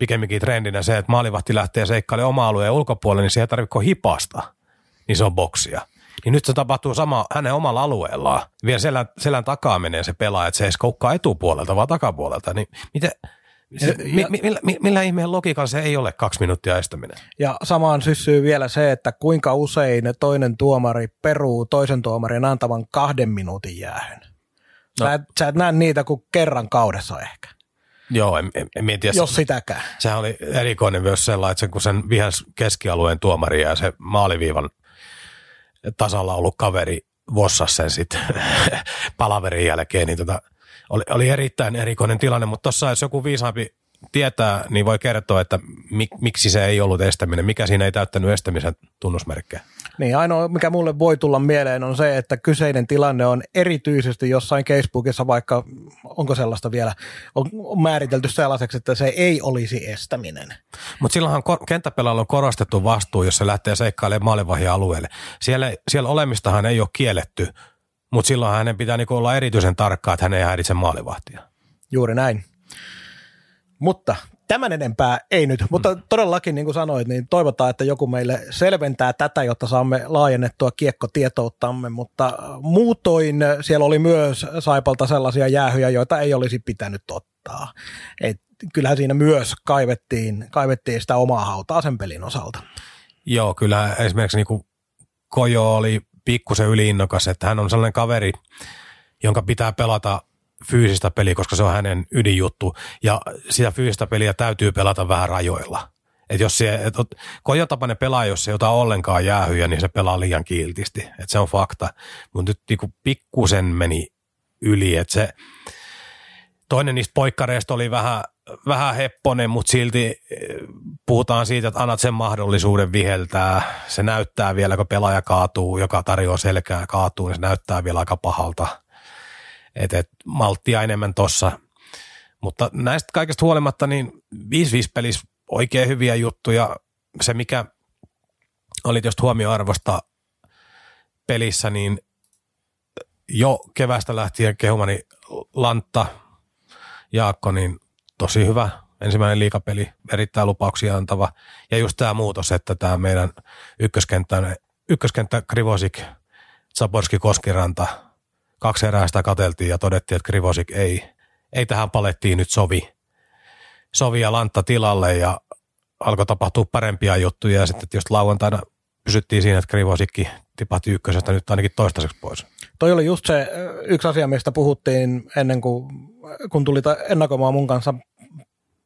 pikemminkin trendinä se, että maalivahti lähtee seikkailemaan oma alueen ulkopuolelle, niin se ei tarvitse hipasta, niin se on boksia. Niin nyt se tapahtuu sama hänen omalla alueellaan. Vielä selän, selän takaa menee se pelaaja, että se ei koukkaa etupuolelta, vaan takapuolelta. Niin miten, se, ja, mi, mi, millä, millä ihmeen logiikan se ei ole kaksi minuuttia estäminen? Ja samaan syssyy vielä se, että kuinka usein toinen tuomari peruu toisen tuomarin antavan kahden minuutin jäähyn. No. Sä, et, sä et näe niitä kuin kerran kaudessa ehkä. Joo, en, en, en tiedä. Jos sitäkään. Sehän oli erikoinen myös sellainen, että sen, kun sen vihas keskialueen tuomari ja se maaliviivan tasalla ollut kaveri vossasi sen sitten palaverin jälkeen, niin tota, oli, oli erittäin erikoinen tilanne, mutta tuossa jos joku viisaampi tietää, niin voi kertoa, että mik, miksi se ei ollut estäminen, mikä siinä ei täyttänyt estämisen tunnusmerkkejä. Niin, ainoa mikä mulle voi tulla mieleen on se, että kyseinen tilanne on erityisesti jossain Facebookissa, vaikka onko sellaista vielä, on, määritelty sellaiseksi, että se ei olisi estäminen. Mutta silloinhan kor- kenttäpelailla on korostettu vastuu, jos se lähtee seikkailemaan maalivahia alueelle. Siellä, siellä olemistahan ei ole kielletty, mutta silloin hänen pitää niinku olla erityisen tarkkaa, että hän ei häiritse maalivahtia. Juuri näin. Mutta Tämän enempää ei nyt, mutta todellakin niin kuin sanoit, niin toivotaan, että joku meille selventää tätä, jotta saamme laajennettua kiekkotietouttamme, mutta muutoin siellä oli myös Saipalta sellaisia jäähyjä, joita ei olisi pitänyt ottaa. Et kyllähän siinä myös kaivettiin, kaivettiin sitä omaa hautaa sen pelin osalta. Joo, kyllä esimerkiksi niin kuin Kojo oli pikkusen yliinnokas, että hän on sellainen kaveri, jonka pitää pelata fyysistä peliä, koska se on hänen ydinjuttu. Ja sitä fyysistä peliä täytyy pelata vähän rajoilla. Et jos se, et, Kojon tapainen pelaa, jos se ota ollenkaan jäähyjä, niin se pelaa liian kiiltisti. Et se on fakta. Mutta nyt niinku pikkusen meni yli. Et se, toinen niistä poikkareista oli vähän, vähän hepponen, mutta silti eh, puhutaan siitä, että annat sen mahdollisuuden viheltää. Se näyttää vielä, kun pelaaja kaatuu, joka tarjoaa selkää kaatuu, niin se näyttää vielä aika pahalta – et, et malttia enemmän tossa. Mutta näistä kaikesta huolimatta, niin 5-5 pelissä oikein hyviä juttuja. Se, mikä oli just huomioarvosta pelissä, niin jo kevästä lähtien kehumani Lantta, Jaakko, niin tosi hyvä ensimmäinen liikapeli, erittäin lupauksia antava. Ja just tämä muutos, että tämä meidän ykköskenttä, ykköskenttä Krivosik, Zaborski, Koskiranta – kaksi erää sitä kateltiin ja todettiin, että Krivosik ei, ei tähän palettiin nyt sovi. Sovi ja lantta tilalle ja alkoi tapahtua parempia juttuja ja sitten just lauantaina pysyttiin siinä, että Krivosikki tipahti ykkösestä nyt ainakin toistaiseksi pois. Toi oli just se yksi asia, mistä puhuttiin ennen kuin kun tuli ennakoimaan mun kanssa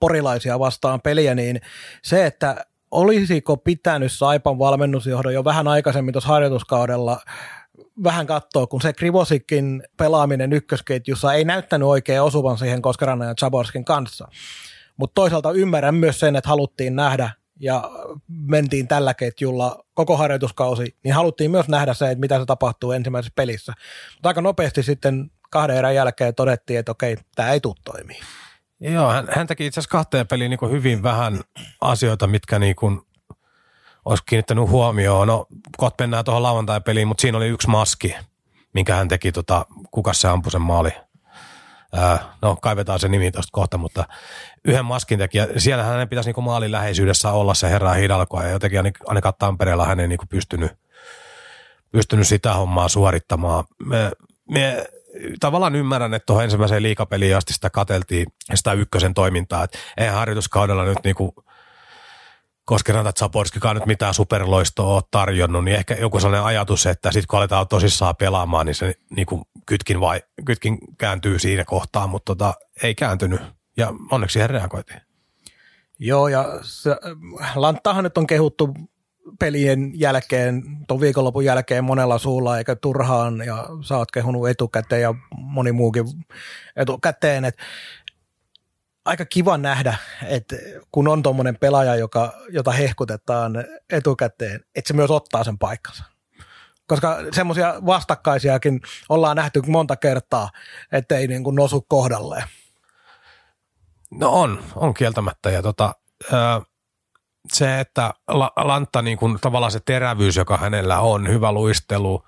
porilaisia vastaan peliä, niin se, että olisiko pitänyt Saipan valmennusjohdon jo vähän aikaisemmin tuossa harjoituskaudella vähän katsoa, kun se Krivosikin pelaaminen ykkösketjussa ei näyttänyt oikein osuvan siihen Koskerannan ja Chaborskin kanssa. Mutta toisaalta ymmärrän myös sen, että haluttiin nähdä ja mentiin tällä ketjulla koko harjoituskausi, niin haluttiin myös nähdä se, että mitä se tapahtuu ensimmäisessä pelissä. Mutta aika nopeasti sitten kahden erän jälkeen todettiin, että okei, tämä ei tule toimii. Joo, hän, hän teki itse asiassa kahteen peliin niin hyvin vähän asioita, mitkä niin kuin olisi kiinnittänyt huomioon. No, kohta mennään tuohon lauantai-peliin, mutta siinä oli yksi maski, minkä hän teki, tota, kuka se ampui sen maali. Ää, no, kaivetaan se nimi tuosta kohta, mutta yhden maskin teki. Siellä hänen pitäisi niinku maalin läheisyydessä olla se herra Hidalko, ja jotenkin ainakaan Tampereella hän ei niinku pystynyt, pystynyt sitä hommaa suorittamaan. Me, me tavallaan ymmärrän, että tuohon ensimmäiseen liikapeliin asti sitä kateltiin sitä ykkösen toimintaa. että eihän harjoituskaudella nyt niinku Koskeranta Zaborskikaan nyt mitään superloistoa ole tarjonnut, niin ehkä joku sellainen ajatus, että sitten kun aletaan tosissaan pelaamaan, niin se niin kuin kytkin, vai, kytkin kääntyy siinä kohtaa, mutta tota, ei kääntynyt. Ja onneksi siihen reagoitiin. Joo, ja Lanttahan nyt on kehuttu pelien jälkeen, tuon viikonlopun jälkeen monella suulla, eikä turhaan, ja sä oot kehunut etukäteen ja moni muukin etukäteen, että aika kiva nähdä, että kun on tuommoinen pelaaja, joka, jota hehkutetaan etukäteen, että se myös ottaa sen paikkansa. Koska semmoisia vastakkaisiakin ollaan nähty monta kertaa, ettei niin kuin nosu kohdalleen. No on, on kieltämättä. Ja tota, se, että Lantta, niin kuin, tavallaan se terävyys, joka hänellä on, hyvä luistelu,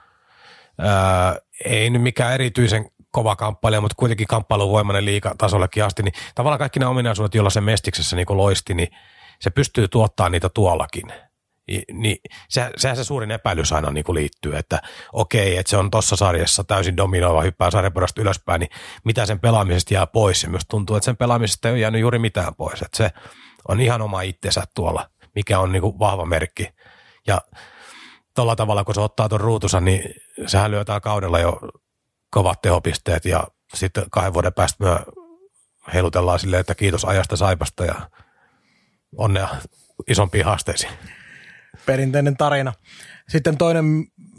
ei nyt mikään erityisen kova kamppailija, mutta kuitenkin kamppailuvoimainen liikatasollekin asti, niin tavallaan kaikki ne ominaisuudet, joilla se mestiksessä niin loisti, niin se pystyy tuottamaan niitä tuollakin. Niin se, sehän se suurin epäilys aina niin kuin liittyy, että okei, että se on tuossa sarjassa täysin dominoiva, hyppää sarjapodasta ylöspäin, niin mitä sen pelaamisesta jää pois? Ja myös tuntuu, että sen pelaamisesta ei ole jäänyt juuri mitään pois. Että se on ihan oma itsensä tuolla, mikä on niin kuin vahva merkki. Ja tuolla tavalla, kun se ottaa tuon ruutunsa, niin sehän lyö kaudella jo kovat tehopisteet ja sitten kahden vuoden päästä me heilutellaan silleen, että kiitos ajasta Saipasta ja onnea isompiin haasteisiin. Perinteinen tarina. Sitten toinen,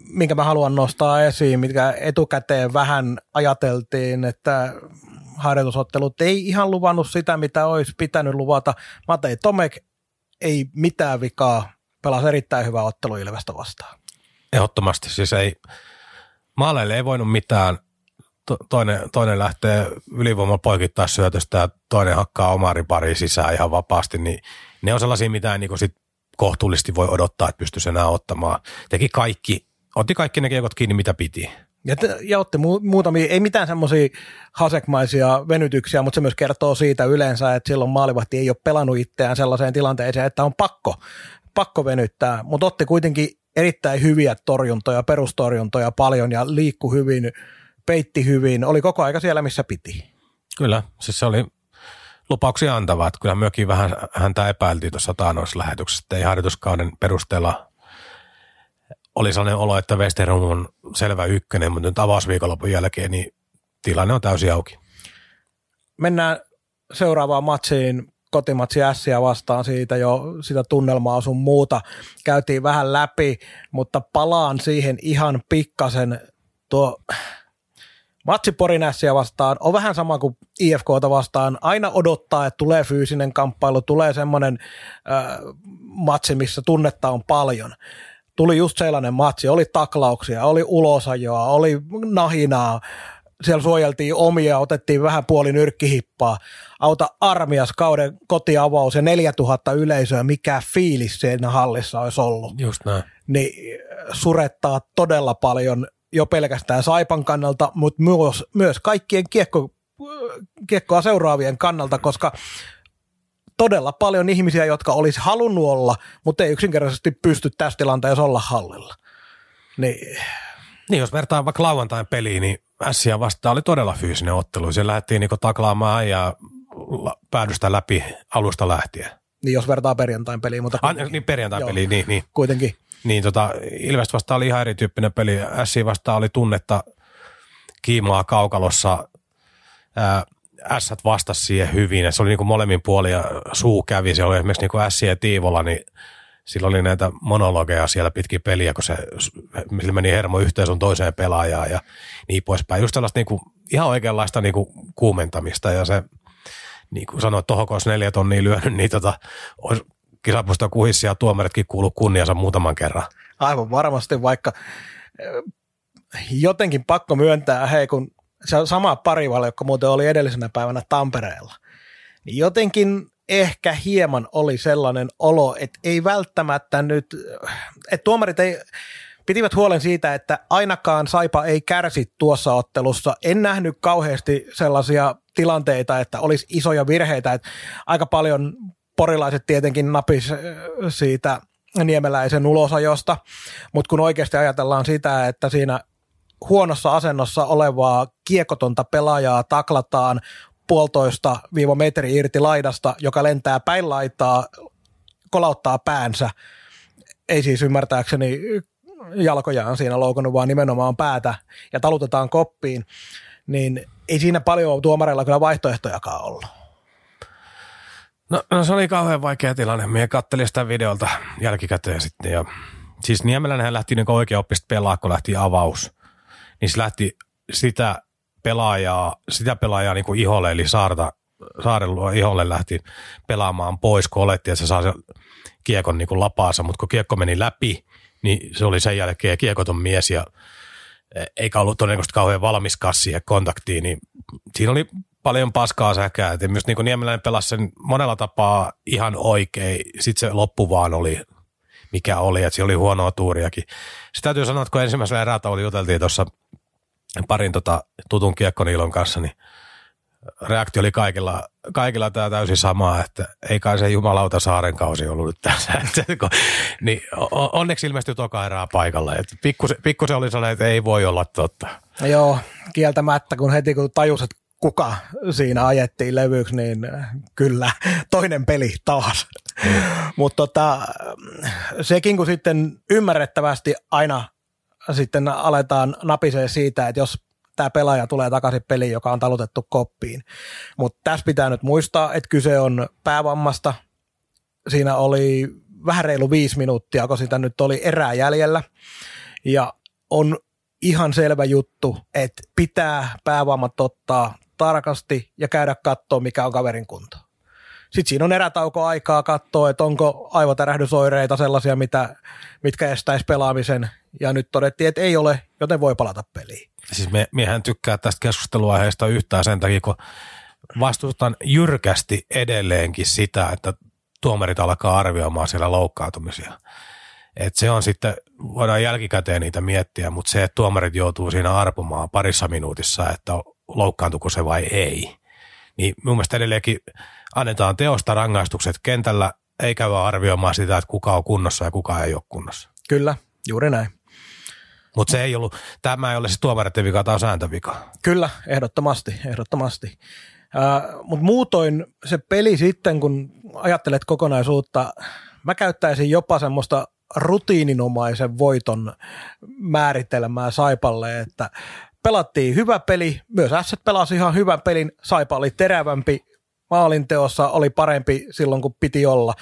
minkä mä haluan nostaa esiin, mikä etukäteen vähän ajateltiin, että harjoitusottelut ei ihan luvannut sitä, mitä olisi pitänyt luvata. Matei Tomek ei mitään vikaa, pelasi erittäin hyvää ottelu Ilvestä vastaan. Ehdottomasti, siis ei, maaleille ei voinut mitään, to, toinen, toinen lähtee ylivoimalla poikittaa syötöstä ja toinen hakkaa omaa ripariin sisään ihan vapaasti, niin ne on sellaisia, mitä ei niin sit kohtuullisesti voi odottaa, että pystyisi enää ottamaan. Teki kaikki, otti kaikki ne kiekot kiinni, mitä piti. Ja, te, ja otti mu- muutamia, ei mitään semmoisia hasekmaisia venytyksiä, mutta se myös kertoo siitä yleensä, että silloin maalivahti ei ole pelannut itseään sellaiseen tilanteeseen, että on pakko, pakko venyttää, mutta otti kuitenkin erittäin hyviä torjuntoja, perustorjuntoja paljon ja liikku hyvin, peitti hyvin, oli koko aika siellä, missä piti. Kyllä, siis se oli lupauksia antava, että kyllä myökin vähän häntä epäiltiin tuossa taanoislähetyksessä, että ei harjoituskauden perusteella oli sellainen olo, että Westerholm on selvä ykkönen, mutta nyt avausviikonlopun jälkeen niin tilanne on täysin auki. Mennään seuraavaan matsiin, kotimatsi Ässiä vastaan siitä jo sitä tunnelmaa sun muuta. Käytiin vähän läpi, mutta palaan siihen ihan pikkasen. Tuo matsi Porin Ässiä vastaan on vähän sama kuin IFKta vastaan. Aina odottaa, että tulee fyysinen kamppailu, tulee semmoinen äh, matsi, missä tunnetta on paljon tuli just sellainen matsi, oli taklauksia, oli ulosajoa, oli nahinaa, siellä suojeltiin omia, otettiin vähän puoli nyrkkihippaa, auta armias kauden kotiavaus ja 4000 yleisöä, mikä fiilis siinä hallissa olisi ollut. Just näin. Niin surettaa todella paljon jo pelkästään Saipan kannalta, mutta myös, myös kaikkien kiekko, kiekkoa seuraavien kannalta, koska todella paljon ihmisiä, jotka olisi halunnut olla, mutta ei yksinkertaisesti pysty tässä tilanteessa olla hallilla. Niin. niin jos vertaa vaikka lauantain peliin, niin Ässiä vastaan oli todella fyysinen ottelu. Siellä lähdettiin niin taklaamaan ja päädystä läpi alusta lähtien. Niin jos vertaa perjantain peliin. Mutta An, niin perjantain peliin, niin, niin. Kuitenkin. Niin tota, Ilvest vastaan oli ihan erityyppinen peli. Ässiä vastaan oli tunnetta kiimaa kaukalossa. Ässät vastasi siihen hyvin, se oli niin kuin molemmin puolin ja suu kävi, se oli esimerkiksi niin kuin ässiä ja Tiivola, niin sillä oli näitä monologeja siellä pitkin peliä, kun se sillä meni hermo yhteen sun toiseen pelaajaan ja niin poispäin. Just tällaista niin kuin, ihan oikeanlaista niin kuin kuumentamista ja se, niin kuin sanoin, että tohon olisi neljä tonnia lyönyt, niin tota, olisi kisapuista kuhissa ja tuomaritkin kuulu kunniansa muutaman kerran. Aivan varmasti, vaikka jotenkin pakko myöntää, hei kun se on sama parivalle, joka muuten oli edellisenä päivänä Tampereella. Niin jotenkin ehkä hieman oli sellainen olo, että ei välttämättä nyt, että tuomarit ei, pitivät huolen siitä, että ainakaan Saipa ei kärsi tuossa ottelussa. En nähnyt kauheasti sellaisia tilanteita, että olisi isoja virheitä. Että aika paljon porilaiset tietenkin napis siitä niemeläisen ulosajosta, mutta kun oikeasti ajatellaan sitä, että siinä huonossa asennossa olevaa kiekotonta pelaajaa taklataan puolitoista viiva metri irti laidasta, joka lentää päin laitaa, kolauttaa päänsä. Ei siis ymmärtääkseni jalkojaan siinä loukannut, vaan nimenomaan päätä ja talutetaan koppiin, niin ei siinä paljon tuomareilla kyllä vaihtoehtojakaan ollut. No, no se oli kauhean vaikea tilanne. Mie kattelin sitä videolta jälkikäteen sitten. Ja, siis Niemelänhän lähti niin oikein oppista pelaa, kun lähti avaus niin se lähti sitä pelaajaa, sitä pelaajaa niin kuin iholle, eli Saarta, Saaren iholle lähti pelaamaan pois, kun olettiin, että se saa sen kiekon niin kuin lapaansa, mutta kun kiekko meni läpi, niin se oli sen jälkeen kiekoton mies ja eikä ollut todennäköisesti kauhean valmiskaan siihen kontaktiin, niin siinä oli paljon paskaa säkää. Et myös niin Niemeläinen pelasi sen monella tapaa ihan oikein. Sitten se loppu vaan oli mikä oli, että siellä oli huonoa tuuriakin. Sitten täytyy sanoa, että kun ensimmäisellä erätauolla juteltiin tuossa parin tota, tutun kiekkoniilon kanssa, niin reaktio oli kaikilla, kaikilla tämä täysin sama, että ei kai se jumalauta saaren kausi ollut nyt tässä. niin onneksi ilmestyi toka erää paikalle. Pikkusen, pikkusen oli sellainen, että ei voi olla totta. Joo, kieltämättä, kun heti kun tajus, että kuka siinä ajettiin levyksi, niin kyllä toinen peli taas. Mm. Mutta tota, sekin kun sitten ymmärrettävästi aina sitten aletaan napisee siitä, että jos tämä pelaaja tulee takaisin peliin, joka on talutettu koppiin. Mutta tässä pitää nyt muistaa, että kyse on päävammasta. Siinä oli vähän reilu viisi minuuttia, kun sitä nyt oli erää jäljellä. Ja on ihan selvä juttu, että pitää päävammat ottaa tarkasti ja käydä katsoa, mikä on kaverin kunto. Sitten siinä on erätauko aikaa katsoa, että onko aivotärähdysoireita sellaisia, mitä, mitkä estäisi pelaamisen. Ja nyt todettiin, että ei ole, joten voi palata peliin. Siis me, miehän tykkää tästä keskusteluaiheesta yhtään sen takia, kun vastustan jyrkästi edelleenkin sitä, että tuomarit alkaa arvioimaan siellä loukkaantumisia. Et se on sitten voidaan jälkikäteen niitä miettiä, mutta se, että tuomarit joutuu siinä arpumaan parissa minuutissa, että loukkaantuko se vai ei, niin mun mielestä edelleenkin annetaan teosta rangaistukset kentällä, ei käy arvioimaan sitä, että kuka on kunnossa ja kuka ei ole kunnossa. Kyllä, juuri näin. Mutta se ei ollut, tämä ei ole se tuomareiden vika, tämä on sääntövika. Kyllä, ehdottomasti, ehdottomasti. Mutta muutoin se peli sitten, kun ajattelet kokonaisuutta, mä käyttäisin jopa semmoista rutiininomaisen voiton määritelmää Saipalle, että pelattiin hyvä peli, myös Ässät pelasi ihan hyvän pelin, Saipa oli terävämpi, maalinteossa oli parempi silloin kun piti olla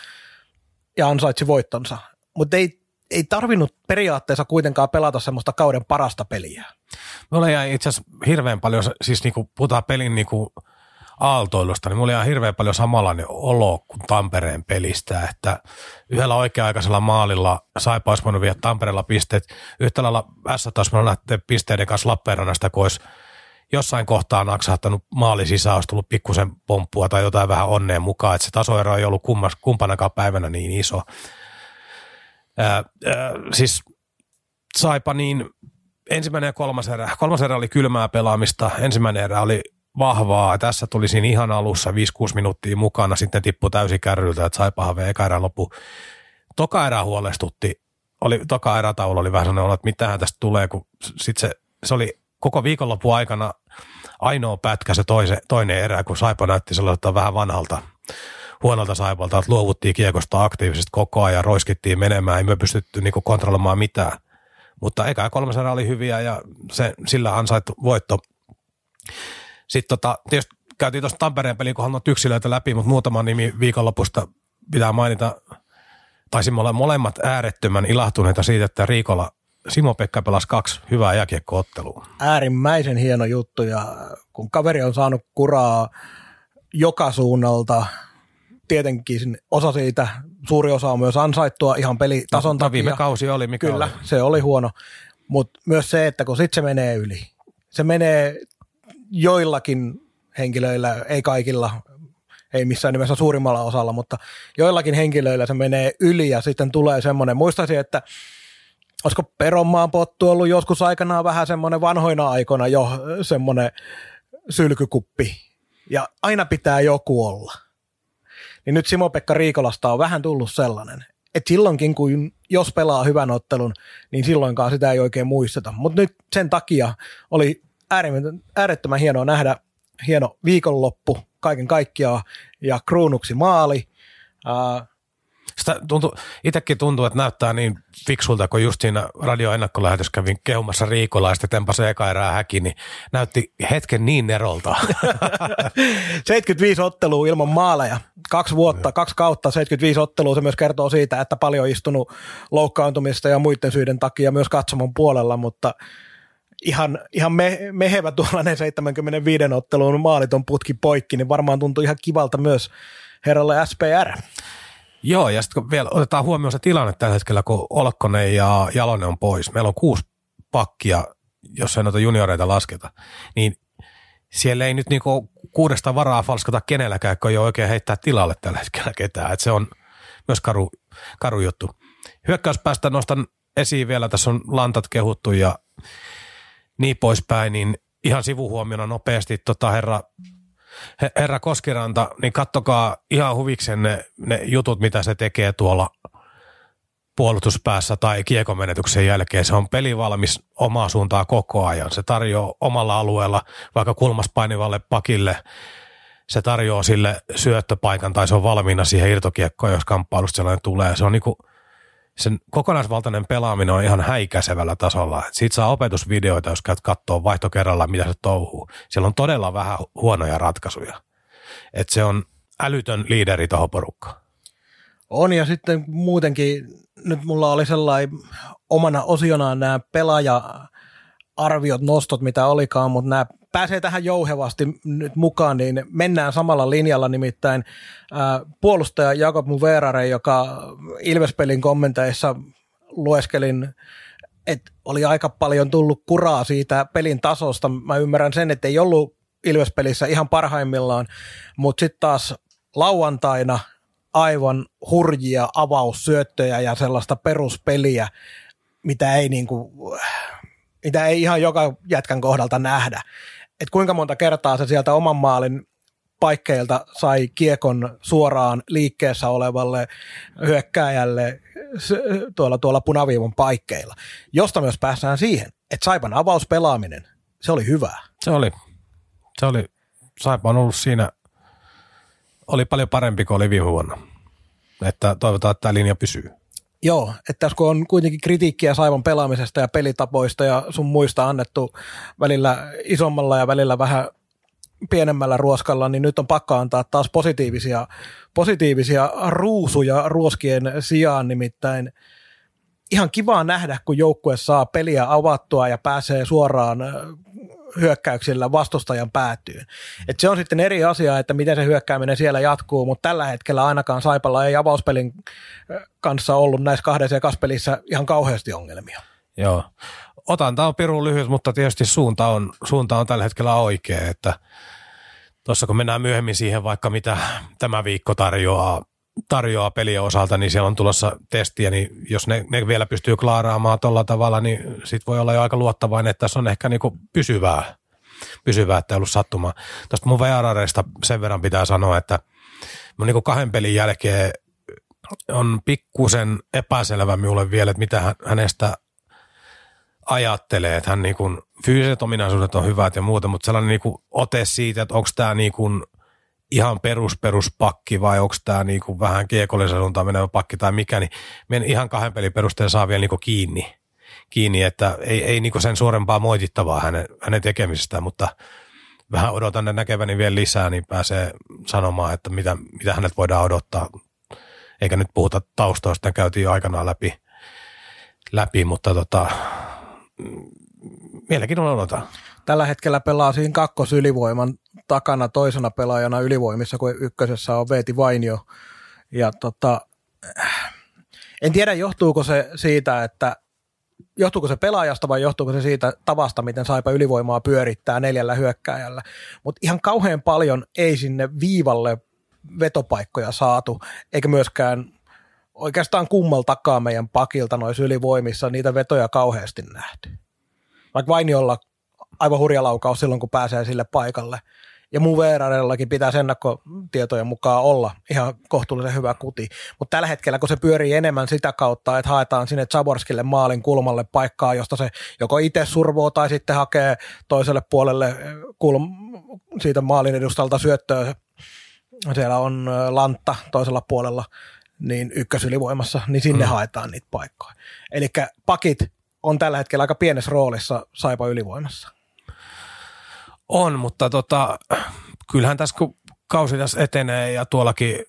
ja ansaitsi voittonsa. Mutta ei, ei tarvinnut periaatteessa kuitenkaan pelata semmoista kauden parasta peliä. Mulla jäi itse asiassa hirveän paljon, siis niinku puhutaan pelin niinku aaltoilusta, niin mulla oli ihan hirveän paljon samanlainen olo kuin Tampereen pelistä, että yhdellä oikea-aikaisella maalilla Saipa olisi voinut viedä Tampereella pisteet, yhtä lailla S taas voinut lähteä pisteiden kanssa Lappeenrannasta, kun olisi jossain kohtaa naksahtanut maali sisään, olisi tullut pikkusen pomppua tai jotain vähän onneen mukaan, että se tasoero ei ollut kummas, kumpanakaan päivänä niin iso. Ää, ää, siis Saipa niin ensimmäinen ja kolmas erä. Kolmas erä oli kylmää pelaamista, ensimmäinen erä oli vahvaa. Tässä tuli siinä ihan alussa 5-6 minuuttia mukana, sitten tippui täysin kärryltä, että Saipahan vei eka erän loppu. Toka erä huolestutti. Oli, toka erätaulu oli vähän sellainen, että mitähän tästä tulee, kun sit se, se oli koko viikonloppu aikana ainoa pätkä se toise, toinen erä, kun Saipa näytti sellaiselta vähän vanhalta huonolta Saipalta, että luovuttiin kiekosta aktiivisesti koko ajan, roiskittiin menemään, ei me pystytty niinku kontrolloimaan mitään. Mutta eka kolmas erä oli hyviä ja se, sillä ansaitu voitto. Sitten tota, tietysti käytiin tuosta Tampereen peliin, kun yksilöitä läpi, mutta muutama nimi viikonlopusta pitää mainita. Taisimme olla molemmat äärettömän ilahtuneita siitä, että Riikola Simo-Pekka pelasi kaksi hyvää jääkiekkoottelua. Äärimmäisen hieno juttu ja kun kaveri on saanut kuraa joka suunnalta, tietenkin osa siitä, suuri osa on myös ansaittua ihan pelitason no, takia. Viime kausi oli, mikä Kyllä, oli. se oli huono. Mutta myös se, että kun sitten se menee yli. Se menee joillakin henkilöillä, ei kaikilla, ei missään nimessä suurimmalla osalla, mutta joillakin henkilöillä se menee yli ja sitten tulee semmoinen, muistaisin, että olisiko Peronmaan pottu ollut joskus aikanaan vähän semmoinen vanhoina aikoina jo semmoinen sylkykuppi ja aina pitää joku olla. Niin nyt Simo-Pekka Riikolasta on vähän tullut sellainen, että silloinkin kun jos pelaa hyvän ottelun, niin silloinkaan sitä ei oikein muisteta. Mutta nyt sen takia oli äärettömän hienoa nähdä hieno viikonloppu kaiken kaikkiaan ja kruunuksi maali. Sitä tuntuu, itsekin tuntuu, että näyttää niin fiksulta, kun just siinä radio ennakkolähetys kävin kehumassa Riikola ja sitten tempasi eka erää häkin, niin näytti hetken niin erolta. 75 ottelua ilman maaleja, kaksi vuotta, kaksi kautta, 75 ottelua, se myös kertoo siitä, että paljon istunut loukkaantumista ja muiden syiden takia myös katsomon puolella, mutta ihan, ihan me, mehevä tuollainen 75 otteluun maaliton putki poikki, niin varmaan tuntuu ihan kivalta myös herralle SPR. Joo, ja sitten vielä otetaan huomioon se tilanne tällä hetkellä, kun Olkkonen ja Jalonen on pois. Meillä on kuusi pakkia, jos ei noita junioreita lasketa. Niin siellä ei nyt niinku kuudesta varaa falskata kenelläkään, kun ei ole oikein heittää tilalle tällä hetkellä ketään. Et se on myös karu, karu juttu. Hyökkäyspäästä nostan esiin vielä, tässä on lantat kehuttu ja niin poispäin, niin ihan sivuhuomiona nopeasti tota herra herra Koskiranta, niin kattokaa ihan huviksen ne, ne jutut, mitä se tekee tuolla puolustuspäässä tai kiekomenetyksen jälkeen. Se on pelivalmis omaa suuntaa koko ajan. Se tarjoaa omalla alueella vaikka kulmas painivalle pakille, se tarjoaa sille syöttöpaikan tai se on valmiina siihen irtokiekkoon, jos kamppailusta sellainen tulee. Se on niinku – sen kokonaisvaltainen pelaaminen on ihan häikäisevällä tasolla. Siitä saa opetusvideoita, jos käyt katsoa vaihto mitä se touhuu. Siellä on todella vähän huonoja ratkaisuja. Et se on älytön liideri tuohon porukkaan. On ja sitten muutenkin, nyt mulla oli sellainen omana osionaan nämä pelaaja-arviot, nostot, mitä olikaan, mutta nämä pääsee tähän jouhevasti nyt mukaan, niin mennään samalla linjalla nimittäin ää, puolustaja Jakob Muverare, joka Ilvespelin kommenteissa lueskelin, että oli aika paljon tullut kuraa siitä pelin tasosta. Mä ymmärrän sen, että ei ollut Ilvespelissä ihan parhaimmillaan, mutta sitten taas lauantaina aivan hurjia avaussyöttöjä ja sellaista peruspeliä, mitä ei, niin kuin, mitä ei ihan joka jätkän kohdalta nähdä. Et kuinka monta kertaa se sieltä oman maalin paikkeilta sai kiekon suoraan liikkeessä olevalle hyökkääjälle tuolla, tuolla punaviivon paikkeilla, josta myös päästään siihen, että Saipan avauspelaaminen, se oli hyvää. Se oli. Se oli. Saipa on ollut siinä, oli paljon parempi kuin oli viime vuonna. Että toivotaan, että tämä linja pysyy. Joo, että tässä kun on kuitenkin kritiikkiä Saivan pelaamisesta ja pelitapoista ja sun muista annettu välillä isommalla ja välillä vähän pienemmällä ruoskalla, niin nyt on pakko antaa taas positiivisia, positiivisia ruusuja ruoskien sijaan, nimittäin ihan kivaa nähdä, kun joukkue saa peliä avattua ja pääsee suoraan hyökkäyksillä vastustajan päätyyn. Et se on sitten eri asia, että miten se hyökkääminen siellä jatkuu, mutta tällä hetkellä ainakaan Saipalla ei avauspelin kanssa ollut näissä kahdessa pelissä ihan kauheasti ongelmia. Joo. Otanta on pirun lyhyt, mutta tietysti suunta on, suunta on tällä hetkellä oikea, että tuossa kun mennään myöhemmin siihen vaikka mitä tämä viikko tarjoaa, tarjoaa pelien osalta, niin siellä on tulossa testiä, niin jos ne, ne vielä pystyy klaaraamaan tuolla tavalla, niin sit voi olla jo aika luottavainen, että tässä on ehkä niinku pysyvää, pysyvää, että ei ollut sattumaa. Tuosta mun VRRista sen verran pitää sanoa, että mun niinku kahden pelin jälkeen on pikkusen epäselvä minulle vielä, että mitä hänestä ajattelee, että hän niin kuin, fyysiset ominaisuudet on hyvät ja muuta, mutta sellainen niin kuin ote siitä, että onko tämä niin kuin ihan perus peruspakki vai onko tämä niin kuin vähän kiekollisen suuntaan menevä pakki tai mikä, niin meidän ihan kahden pelin perusteella saa vielä niin kuin kiinni, kiinni, että ei, ei niin kuin sen suorempaa moitittavaa hänen, hänen tekemisestään, mutta vähän odotan näkeväni vielä lisää, niin pääsee sanomaan, että mitä, mitä hänet voidaan odottaa. Eikä nyt puhuta taustoista, käytiin jo aikanaan läpi, läpi mutta tota, mielenkiinnolla odotetaan. Tällä hetkellä pelaa siinä kakkosylivoiman takana toisena pelaajana ylivoimissa, kun ykkösessä on Veeti Vainio. Ja tota, en tiedä, johtuuko se siitä, että johtuuko se pelaajasta vai johtuuko se siitä tavasta, miten Saipa ylivoimaa pyörittää neljällä hyökkääjällä. Mutta ihan kauhean paljon ei sinne viivalle vetopaikkoja saatu, eikä myöskään oikeastaan kummaltakaan meidän pakilta noissa ylivoimissa niitä vetoja kauheasti nähty. Vaikka Vainiolla aivan hurja laukaus silloin, kun pääsee sille paikalle. Ja mun VRRllakin pitää ennakkotietojen mukaan olla ihan kohtuullisen hyvä kuti. Mutta tällä hetkellä, kun se pyörii enemmän sitä kautta, että haetaan sinne Zaborskille maalin kulmalle paikkaa, josta se joko itse survoo tai sitten hakee toiselle puolelle kulm- siitä maalin edustalta syöttöä. Siellä on Lantta toisella puolella – niin ykkösylivoimassa, niin sinne mm. haetaan niitä paikkoja. Eli pakit on tällä hetkellä aika pienessä roolissa Saipa ylivoimassa. On, mutta tota, kyllähän tässä kun kausi tässä etenee ja tuollakin,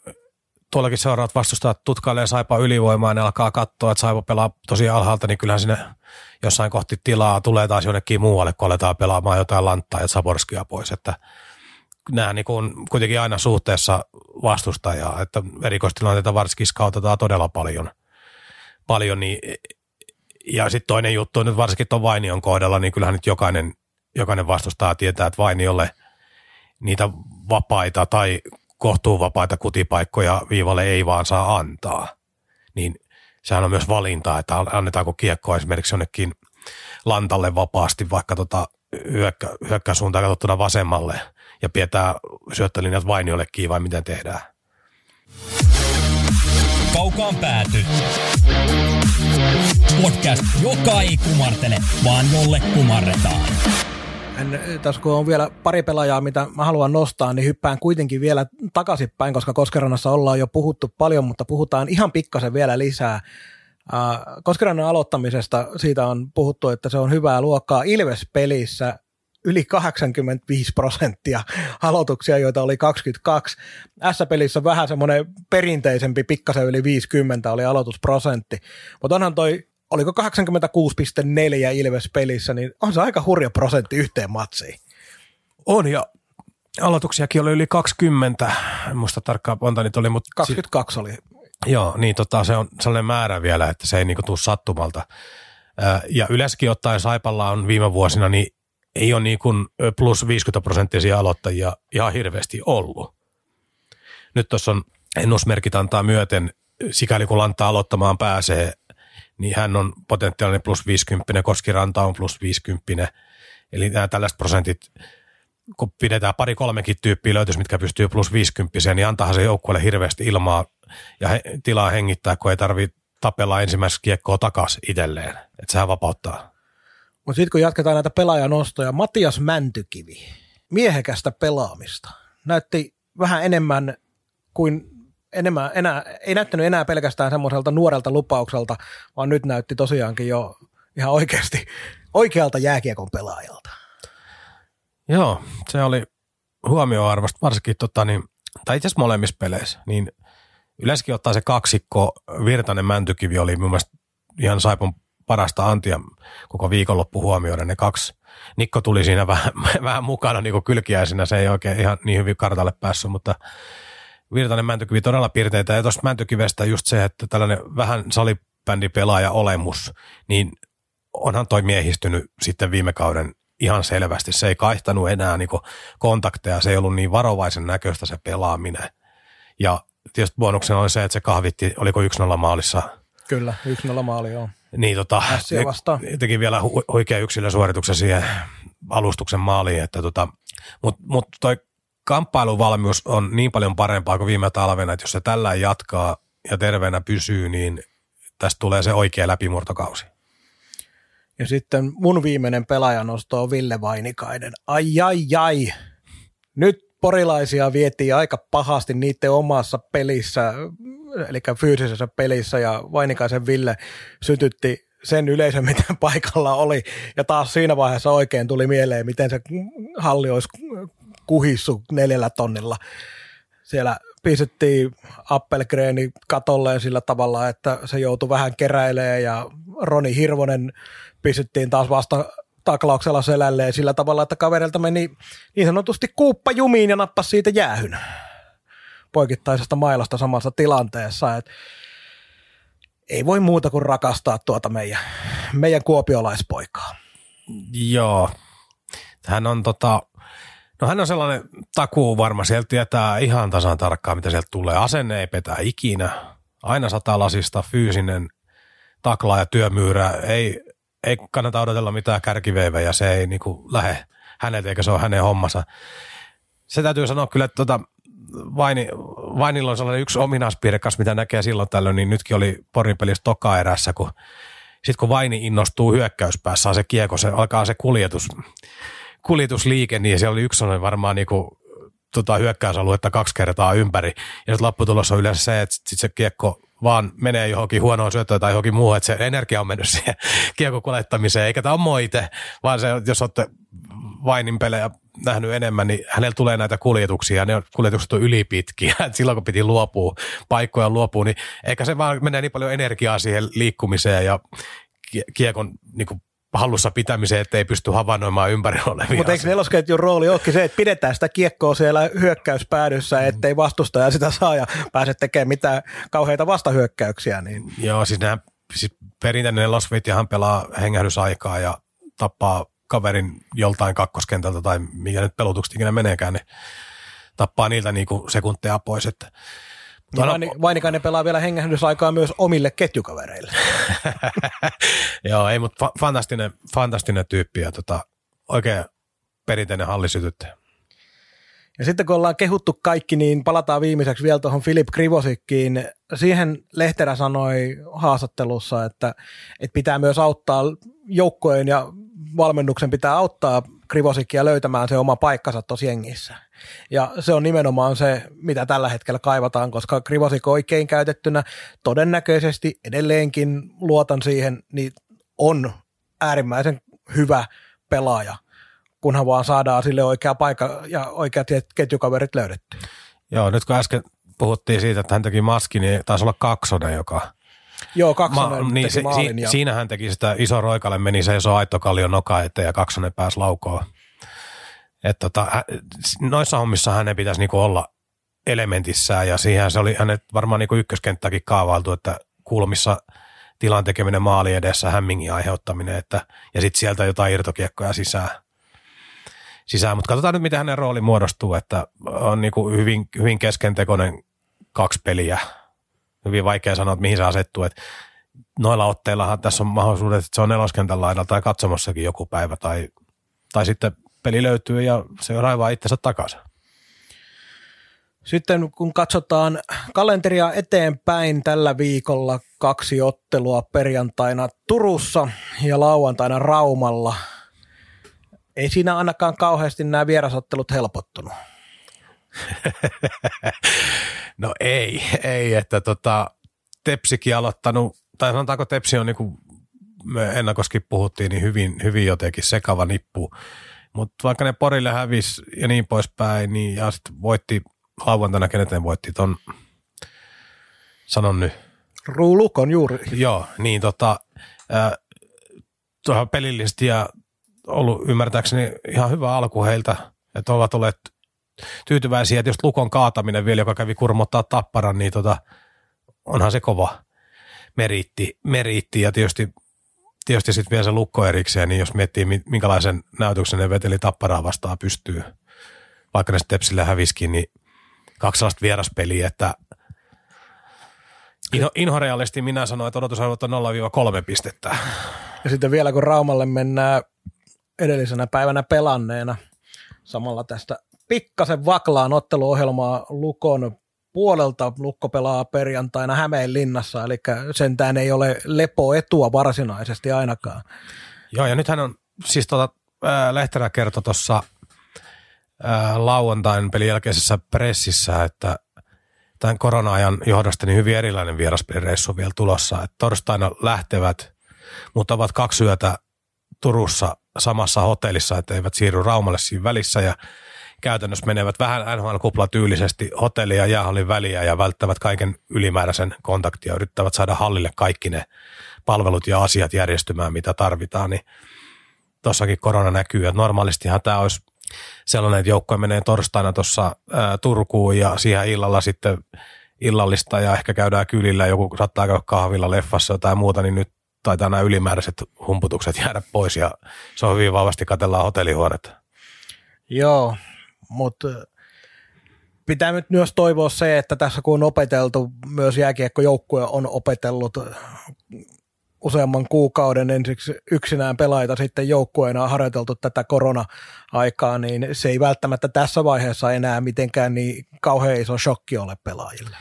tuollakin seuraavat vastustajat tutkailee Saipa ylivoimaa ja ne alkaa katsoa, että Saipa pelaa tosi alhaalta, niin kyllähän sinne jossain kohti tilaa tulee taas jonnekin muualle, kun aletaan pelaamaan jotain lanttaa ja Saborskia pois, että – nämä niin kuin kuitenkin aina suhteessa vastustajaa, että erikoistilanteita varsinkin skautetaan todella paljon. paljon niin, ja sitten toinen juttu nyt varsinkin tuon Vainion kohdalla, niin kyllähän nyt jokainen, jokainen vastustaa tietää, että Vainiolle niitä vapaita tai kohtuuvapaita kutipaikkoja viivalle ei vaan saa antaa. Niin sehän on myös valinta, että annetaanko kiekkoa esimerkiksi jonnekin lantalle vapaasti vaikka tota hyökkä, hyökkäysuuntaan katsottuna vasemmalle – ja pidetään syöttölinjat Vainiollekin vai miten tehdään? Kaukaan pääty. Podcast, joka ei kumartele, vaan jolle kumarretaan. En, tässä kun on vielä pari pelaajaa, mitä mä haluan nostaa, niin hyppään kuitenkin vielä takaisinpäin, koska Koskeranassa ollaan jo puhuttu paljon, mutta puhutaan ihan pikkasen vielä lisää. Koskerannan aloittamisesta siitä on puhuttu, että se on hyvää luokkaa Ilves-pelissä yli 85 prosenttia aloituksia, joita oli 22. S-pelissä vähän semmoinen perinteisempi, pikkasen yli 50 oli aloitusprosentti. Mutta onhan toi, oliko 86,4 Ilves-pelissä, niin on se aika hurja prosentti yhteen matsiin. On ja aloituksiakin oli yli 20, en muista tarkkaan monta niitä oli. Mutta 22 si- oli. Joo, niin tota, se on sellainen määrä vielä, että se ei niinku tule sattumalta. Ja yleensäkin ottaen Saipalla on viime vuosina niin ei ole niin kuin plus 50 prosenttisia aloittajia ihan hirveästi ollut. Nyt tuossa on ennusmerkit antaa myöten, sikäli kun lantaa aloittamaan pääsee, niin hän on potentiaalinen plus 50, Koskiranta on plus 50. Eli nämä tällaiset prosentit, kun pidetään pari kolmekin tyyppiä löytyisi, mitkä pystyy plus 50, niin antaa se joukkueelle hirveästi ilmaa ja he, tilaa hengittää, kun ei tarvitse tapella ensimmäistä kiekkoa takaisin itselleen. Että sehän vapauttaa. Mutta sitten kun jatketaan näitä pelaajanostoja, Matias Mäntykivi, miehekästä pelaamista. Näytti vähän enemmän kuin enemmän, enää, ei näyttänyt enää pelkästään semmoiselta nuorelta lupaukselta, vaan nyt näytti tosiaankin jo ihan oikeasti oikealta jääkiekon pelaajalta. Joo, se oli huomioarvosta, varsinkin tota, niin, tai itse asiassa molemmissa peleissä, niin yleensäkin ottaa se kaksikko, Virtanen Mäntykivi oli mun mielestä ihan Saipon parasta antia koko viikonloppu huomioida ne kaksi. Nikko tuli siinä vähän, vähän mukana niin kylkiäisenä, se ei oikein ihan niin hyvin kartalle päässyt, mutta Virtanen Mäntykivi todella piirteitä. Ja tuosta Mäntykivestä just se, että tällainen vähän salibändipelaaja olemus, niin onhan toi miehistynyt sitten viime kauden ihan selvästi. Se ei kaihtanut enää niin kontakteja, se ei ollut niin varovaisen näköistä se pelaaminen. Ja tietysti bonuksena oli se, että se kahvitti, oliko 1-0 maalissa. Kyllä, 1-0 maali, joo. Niin tota, teki vielä hu- oikea yksilösuorituksen siihen alustuksen maaliin, että tota, mutta mut toi kamppailuvalmius on niin paljon parempaa kuin viime talvena, että jos se tällä jatkaa ja terveenä pysyy, niin tästä tulee se oikea läpimurtokausi. Ja sitten mun viimeinen pelaajanosto on Ville Vainikainen. Ai ai ai. Nyt porilaisia vietiin aika pahasti niiden omassa pelissä, eli fyysisessä pelissä, ja Vainikaisen Ville sytytti sen yleisön, mitä paikalla oli. Ja taas siinä vaiheessa oikein tuli mieleen, miten se halli olisi kuhissu neljällä tonnilla. Siellä pistettiin Appelgreeni katolleen sillä tavalla, että se joutui vähän keräilemään ja Roni Hirvonen pistettiin taas vasta taklauksella selälleen sillä tavalla, että kaverilta meni niin sanotusti kuuppa jumiin ja nappasi siitä jäähyn poikittaisesta mailasta samassa tilanteessa. Et ei voi muuta kuin rakastaa tuota meidän, meidän kuopiolaispoikaa. Joo. Hän on tota, No hän on sellainen takuu varma, sieltä tietää ihan tasan tarkkaan, mitä sieltä tulee. Asenne ei petä ikinä, aina sata lasista, fyysinen taklaa ja työmyyrä, ei, ei kannata odotella mitään kärkiveivejä, se ei niinku lähde häneltä eikä se ole hänen hommansa. Se täytyy sanoa kyllä, että tota, Vaini, Vainilla on sellainen yksi ominaispiirrekas, mitä näkee silloin tällöin, niin nytkin oli Porin pelissä toka erässä, kun sitten kun Vaini innostuu hyökkäyspäässä, se kieko, se alkaa se kuljetus kuljetusliike, niin siellä oli yksi sellainen varmaan niin kuin, tota, hyökkäysaluetta kaksi kertaa ympäri. Ja lopputulos on yleensä se, että sit se kiekko vaan menee johonkin huonoon syöttöön tai johonkin muuhun, että se energia on mennyt siihen kiekon kuljettamiseen, eikä tämä ole moite, vaan se, jos olette Vainin pelejä nähnyt enemmän, niin hänellä tulee näitä kuljetuksia, ne kuljetukset on ylipitkiä, että silloin kun piti luopua, paikkoja luopua, niin eikä se vaan menee niin paljon energiaa siihen liikkumiseen ja kiekon niin kuin hallussa pitämiseen, ettei pysty havainnoimaan ympärillä olevia Mutta eikö nelosketjun rooli olekin se, että pidetään sitä kiekkoa siellä hyökkäyspäädyssä, mm. ettei vastustaja sitä saa ja pääse tekemään mitään kauheita vastahyökkäyksiä? Niin. Joo, siis, nämä, siis perinteinen nelosvitjahan pelaa hengähdysaikaa ja tappaa kaverin joltain kakkoskentältä tai mikä nyt pelutukset ikinä meneekään, niin tappaa niiltä niinku sekunteja pois. Että niin Vaini, Vainikainen pelaa vielä hengähdysaikaa myös omille ketjukavereille. Joo, ei, mutta fa- fantastinen, fantastinen tyyppi ja tota, oikein perinteinen hallisytyttäjä. Ja sitten kun ollaan kehuttu kaikki, niin palataan viimeiseksi vielä tuohon Filip Krivosikkiin. Siihen Lehterä sanoi haastattelussa, että, että pitää myös auttaa joukkojen ja valmennuksen pitää auttaa Krivosikkia löytämään se oma paikkansa tuossa jengissä. Ja se on nimenomaan se, mitä tällä hetkellä kaivataan, koska Krivosik oikein käytettynä todennäköisesti edelleenkin luotan siihen, niin on äärimmäisen hyvä pelaaja, kunhan vaan saadaan sille oikea paikka ja oikeat ketjukaverit löydetty. Joo, nyt kun äsken puhuttiin siitä, että hän teki maski, niin taisi olla kaksonen, joka Joo, kaksonen Ma, niin, se, si, ja... Siinä hän teki sitä iso roikalle, meni se iso aittokallion noka eteen ja kaksonen pääsi laukoon. Että tota, noissa hommissa hänen pitäisi niinku olla elementissään ja siihen se oli hänet varmaan niinku ykköskenttäkin kaavailtu, että kulmissa tilan tekeminen maali edessä, hämmingin aiheuttaminen että, ja sitten sieltä jotain irtokiekkoja sisään. sisään. Mutta katsotaan nyt, miten hänen rooli muodostuu, että on niinku hyvin, hyvin keskentekoinen kaksi peliä. Hyvin vaikea sanoa, että mihin se asettuu. Et noilla otteillahan tässä on mahdollisuudet, että se on neloskentän laidalla tai katsomossakin joku päivä tai, tai sitten peli löytyy ja se raivaa itsensä takaisin. Sitten kun katsotaan kalenteria eteenpäin tällä viikolla kaksi ottelua perjantaina Turussa ja lauantaina Raumalla. Ei siinä ainakaan kauheasti nämä vierasottelut helpottunut. no ei, ei, että tota, Tepsikin aloittanut, tai sanotaanko Tepsi on niin kuin me ennakoskin puhuttiin, niin hyvin, hyvin jotenkin sekava nippu. Mutta vaikka ne Porille hävisi ja niin poispäin, niin ja sitten voitti lauantaina, keneten voitti ton, sanon nyt. Ruulukon juuri. Joo, niin tota, äh, tuohon pelillisesti ja ollut ymmärtääkseni ihan hyvä alku heiltä, että ovat olleet tyytyväisiä, että just Lukon kaataminen vielä, joka kävi kurmottaa tapparan, niin tota, onhan se kova meriitti, meriitti ja tietysti, tietysti sitten vielä se Lukko erikseen, niin jos miettii minkälaisen näytöksen ne veteli tapparaa vastaan pystyy, vaikka ne Stepsille häviskin, niin kaksi sellaista vieraspeliä, että Inho, inhorealisti minä sanoin, että odotusarvot on 0-3 pistettä. Ja sitten vielä kun Raumalle mennään edellisenä päivänä pelanneena, samalla tästä pikkasen vaklaan otteluohjelmaa Lukon puolelta. Lukko pelaa perjantaina Hämeenlinnassa, eli sentään ei ole lepoetua varsinaisesti ainakaan. Joo, ja nythän on, siis tuota, Lehterä kertoi tuossa lauantain pelin jälkeisessä pressissä, että tämän korona-ajan johdosta niin hyvin erilainen vieraspelireissu vielä tulossa. Että torstaina lähtevät, mutta ovat kaksi yötä Turussa samassa hotellissa, että eivät siirry Raumalle siinä välissä ja käytännössä menevät vähän NHL-kupla tyylisesti hotellia ja jäähallin väliä ja välttävät kaiken ylimääräisen kontaktia, yrittävät saada hallille kaikki ne palvelut ja asiat järjestymään, mitä tarvitaan, niin tuossakin korona näkyy, että normaalistihan tämä olisi sellainen, että joukkue menee torstaina tuossa Turkuun ja siihen illalla sitten illallista ja ehkä käydään kylillä, joku saattaa käydä kahvilla, leffassa tai muuta, niin nyt taitaa nämä ylimääräiset humputukset jäädä pois ja se on hyvin vahvasti katellaan hotellihuonetta. Joo, mutta pitää nyt myös toivoa se, että tässä kun on opeteltu, myös jääkiekkojoukkue on opetellut useamman kuukauden ensiksi yksinään pelaita sitten joukkueena harjoiteltu tätä korona-aikaa, niin se ei välttämättä tässä vaiheessa enää mitenkään niin kauhean iso shokki ole pelaajille.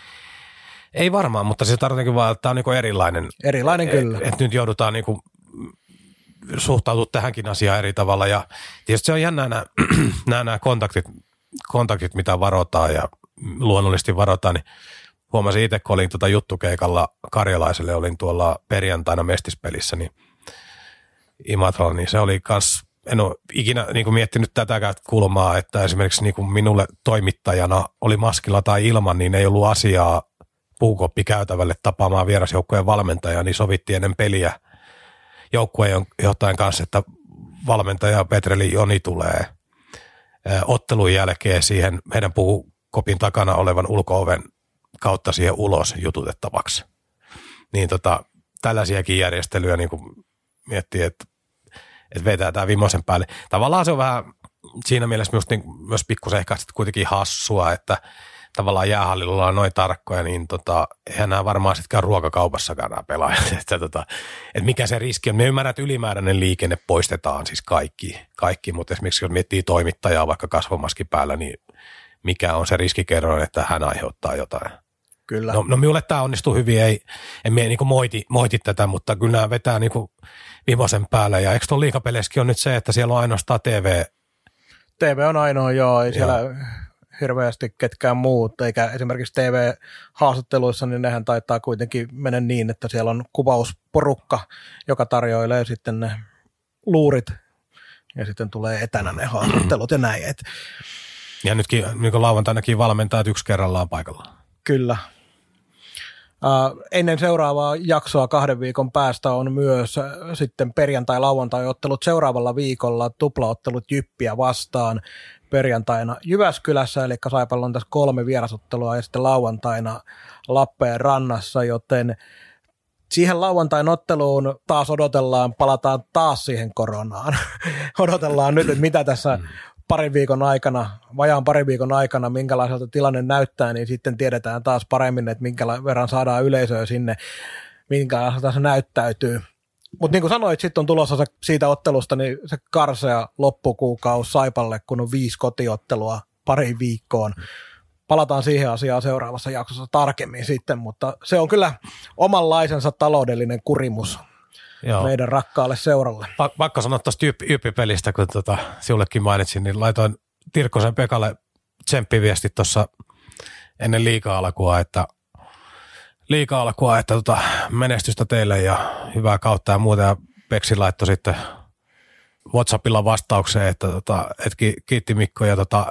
Ei varmaan, mutta se tarkoittaa vaan, että tämä on niin erilainen. Erilainen kyllä. Että et nyt joudutaan niin suhtautua tähänkin asiaan eri tavalla. Ja tietysti se on jännä nämä, nämä, nämä kontaktit, kontaktit, mitä varotaan ja luonnollisesti varotaan, niin huomasin itse, kun olin tuota juttukeikalla Karjalaiselle, olin tuolla perjantaina mestispelissä, niin Imatralla, niin se oli kans, en ole ikinä niin kuin miettinyt tätäkään kulmaa, että esimerkiksi niin kuin minulle toimittajana oli maskilla tai ilman, niin ei ollut asiaa puukoppi käytävälle tapaamaan vierasjoukkojen valmentajaa, niin sovittiin ennen peliä joukkueen johtajan kanssa, että valmentaja Petreli Joni tulee ottelun jälkeen siihen meidän puukopin takana olevan ulkooven kautta siihen ulos jututettavaksi. Niin tota, tällaisiakin järjestelyjä niin miettii, että, että vetää tämä vimosen päälle. Tavallaan se on vähän siinä mielessä myös, niin, myös pikkusen ehkä kuitenkin hassua, että tavallaan jäähallilla on noin tarkkoja, niin tota, eihän nämä varmaan sitten ruokakaupassakaan nämä pelaajat. että, tota, että mikä se riski on. Me ymmärrän, että ylimääräinen liikenne poistetaan siis kaikki, kaikki mutta esimerkiksi jos miettii toimittajaa vaikka kasvomaskin päällä, niin mikä on se riskikerroin, että hän aiheuttaa jotain. Kyllä. No, no minulle tämä onnistuu hyvin, ei, en mie niinku moiti, moiti tätä, mutta kyllä nämä vetää niinku vivosen päälle. Ja eikö tuon on nyt se, että siellä on ainoastaan TV? TV on ainoa, joo, ei joo. Hirveästi ketkään muut, eikä esimerkiksi TV-haastatteluissa, niin nehän taitaa kuitenkin mennä niin, että siellä on kuvausporukka, joka tarjoilee sitten ne luurit, ja sitten tulee etänä ne haastattelut ja näin. Et. Ja nytkin niin lauantainakin valmentajat yksi kerrallaan paikalla. Kyllä. Uh, ennen seuraavaa jaksoa kahden viikon päästä on myös uh, sitten perjantai-lauantai-ottelut seuraavalla viikolla, tuplaottelut Jyppiä vastaan perjantaina Jyväskylässä, eli Saipalla on tässä kolme vierasottelua ja sitten lauantaina Lappeen rannassa, joten siihen lauantain otteluun taas odotellaan, palataan taas siihen koronaan. odotellaan nyt, että mitä tässä parin viikon aikana, vajaan parin viikon aikana, minkälaiselta tilanne näyttää, niin sitten tiedetään taas paremmin, että minkä verran saadaan yleisöä sinne. minkä se näyttäytyy. Mutta niin kuin sanoit, sitten on tulossa se, siitä ottelusta niin se karsea loppukuukausi Saipalle, kun on viisi kotiottelua pari viikkoon. Palataan siihen asiaan seuraavassa jaksossa tarkemmin sitten, mutta se on kyllä omanlaisensa taloudellinen kurimus Joo. meidän rakkaalle seuralle. Pa- pakko sanoa tuosta YP-pelistä, kun tota, sinullekin mainitsin, niin laitoin Tirkkosen Pekalle tsemppiviesti tuossa ennen liika-alkua, että liika-alkua, että tota, menestystä teille ja hyvää kautta ja muuta. Ja Peksi laittoi sitten Whatsappilla vastaukseen, että, tota, että kiitti Mikko ja tota,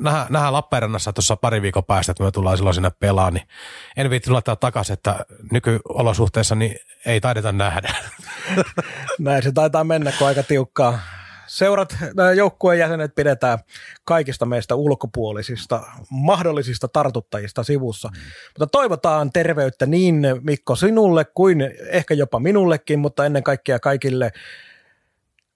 nähdään, nähdään Lappeenrannassa tuossa pari viikon päästä, että me tullaan silloin sinne pelaan, niin en viitti laittaa takaisin, että nykyolosuhteissa niin ei taideta nähdä. Näin se taitaa mennä, kun aika tiukkaa. Seurat, joukkueen jäsenet pidetään kaikista meistä ulkopuolisista mahdollisista tartuttajista sivussa. Mm. Mutta toivotaan terveyttä niin Mikko sinulle kuin ehkä jopa minullekin, mutta ennen kaikkea kaikille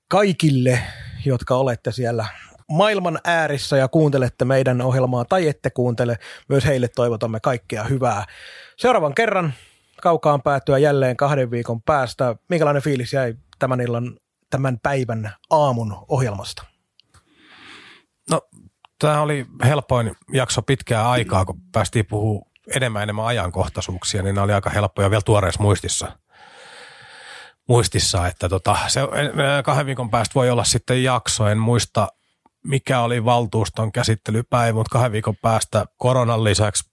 kaikille, jotka olette siellä maailman äärissä ja kuuntelette meidän ohjelmaa tai ette kuuntele, myös heille toivotamme kaikkea hyvää. Seuraavan kerran kaukaan päätyä jälleen kahden viikon päästä. Minkälainen fiilis jäi tämän illan, tämän päivän aamun ohjelmasta? No, tämä oli helpoin jakso pitkää aikaa, kun päästiin puhua enemmän enemmän ajankohtaisuuksia, niin ne oli aika helppoja vielä tuoreessa muistissa muistissa, että tota, se, kahden viikon päästä voi olla sitten jakso. En muista, mikä oli valtuuston käsittelypäivä, mutta kahden viikon päästä koronan lisäksi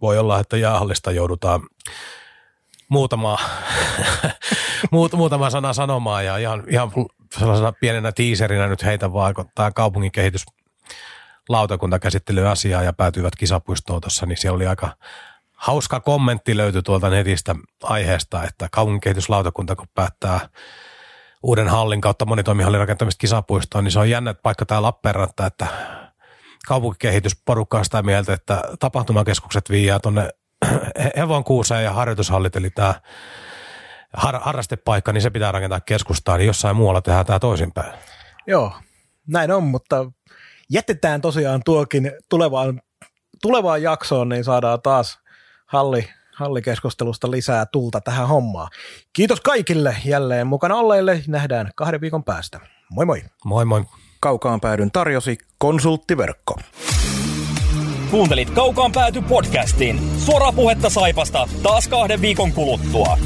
voi olla, että jäähallista joudutaan muutama, muut, muutama sana sanomaan ja ihan, ihan sellaisena pienenä tiiserinä nyt heitä tämä kaupungin kehitys lautakunta käsittely asiaa ja päätyivät kisapuistoon tuossa, niin siellä oli aika hauska kommentti löytyi tuolta netistä aiheesta, että kaupunkikehityslautakunta kun päättää uuden hallin kautta monitoimihallin rakentamista kisapuistoon, niin se on jännä paikka tämä Lappeenranta, että kaupunkikehitysporukka on sitä mieltä, että tapahtumakeskukset viiää tuonne Hevonkuuseen ja harjoitushallit, eli tämä har- harrastepaikka, niin se pitää rakentaa keskustaan, niin jossain muualla tehdään tämä toisinpäin. Joo, näin on, mutta jätetään tosiaan tuokin tulevaan, tulevaan jaksoon, niin saadaan taas halli, hallikeskustelusta lisää tulta tähän hommaan. Kiitos kaikille jälleen mukana olleille. Nähdään kahden viikon päästä. Moi moi. Moi moi. Kaukaan päädyn tarjosi konsulttiverkko. Kuuntelit Kaukaan pääty podcastin. Suoraa puhetta Saipasta taas kahden viikon kuluttua.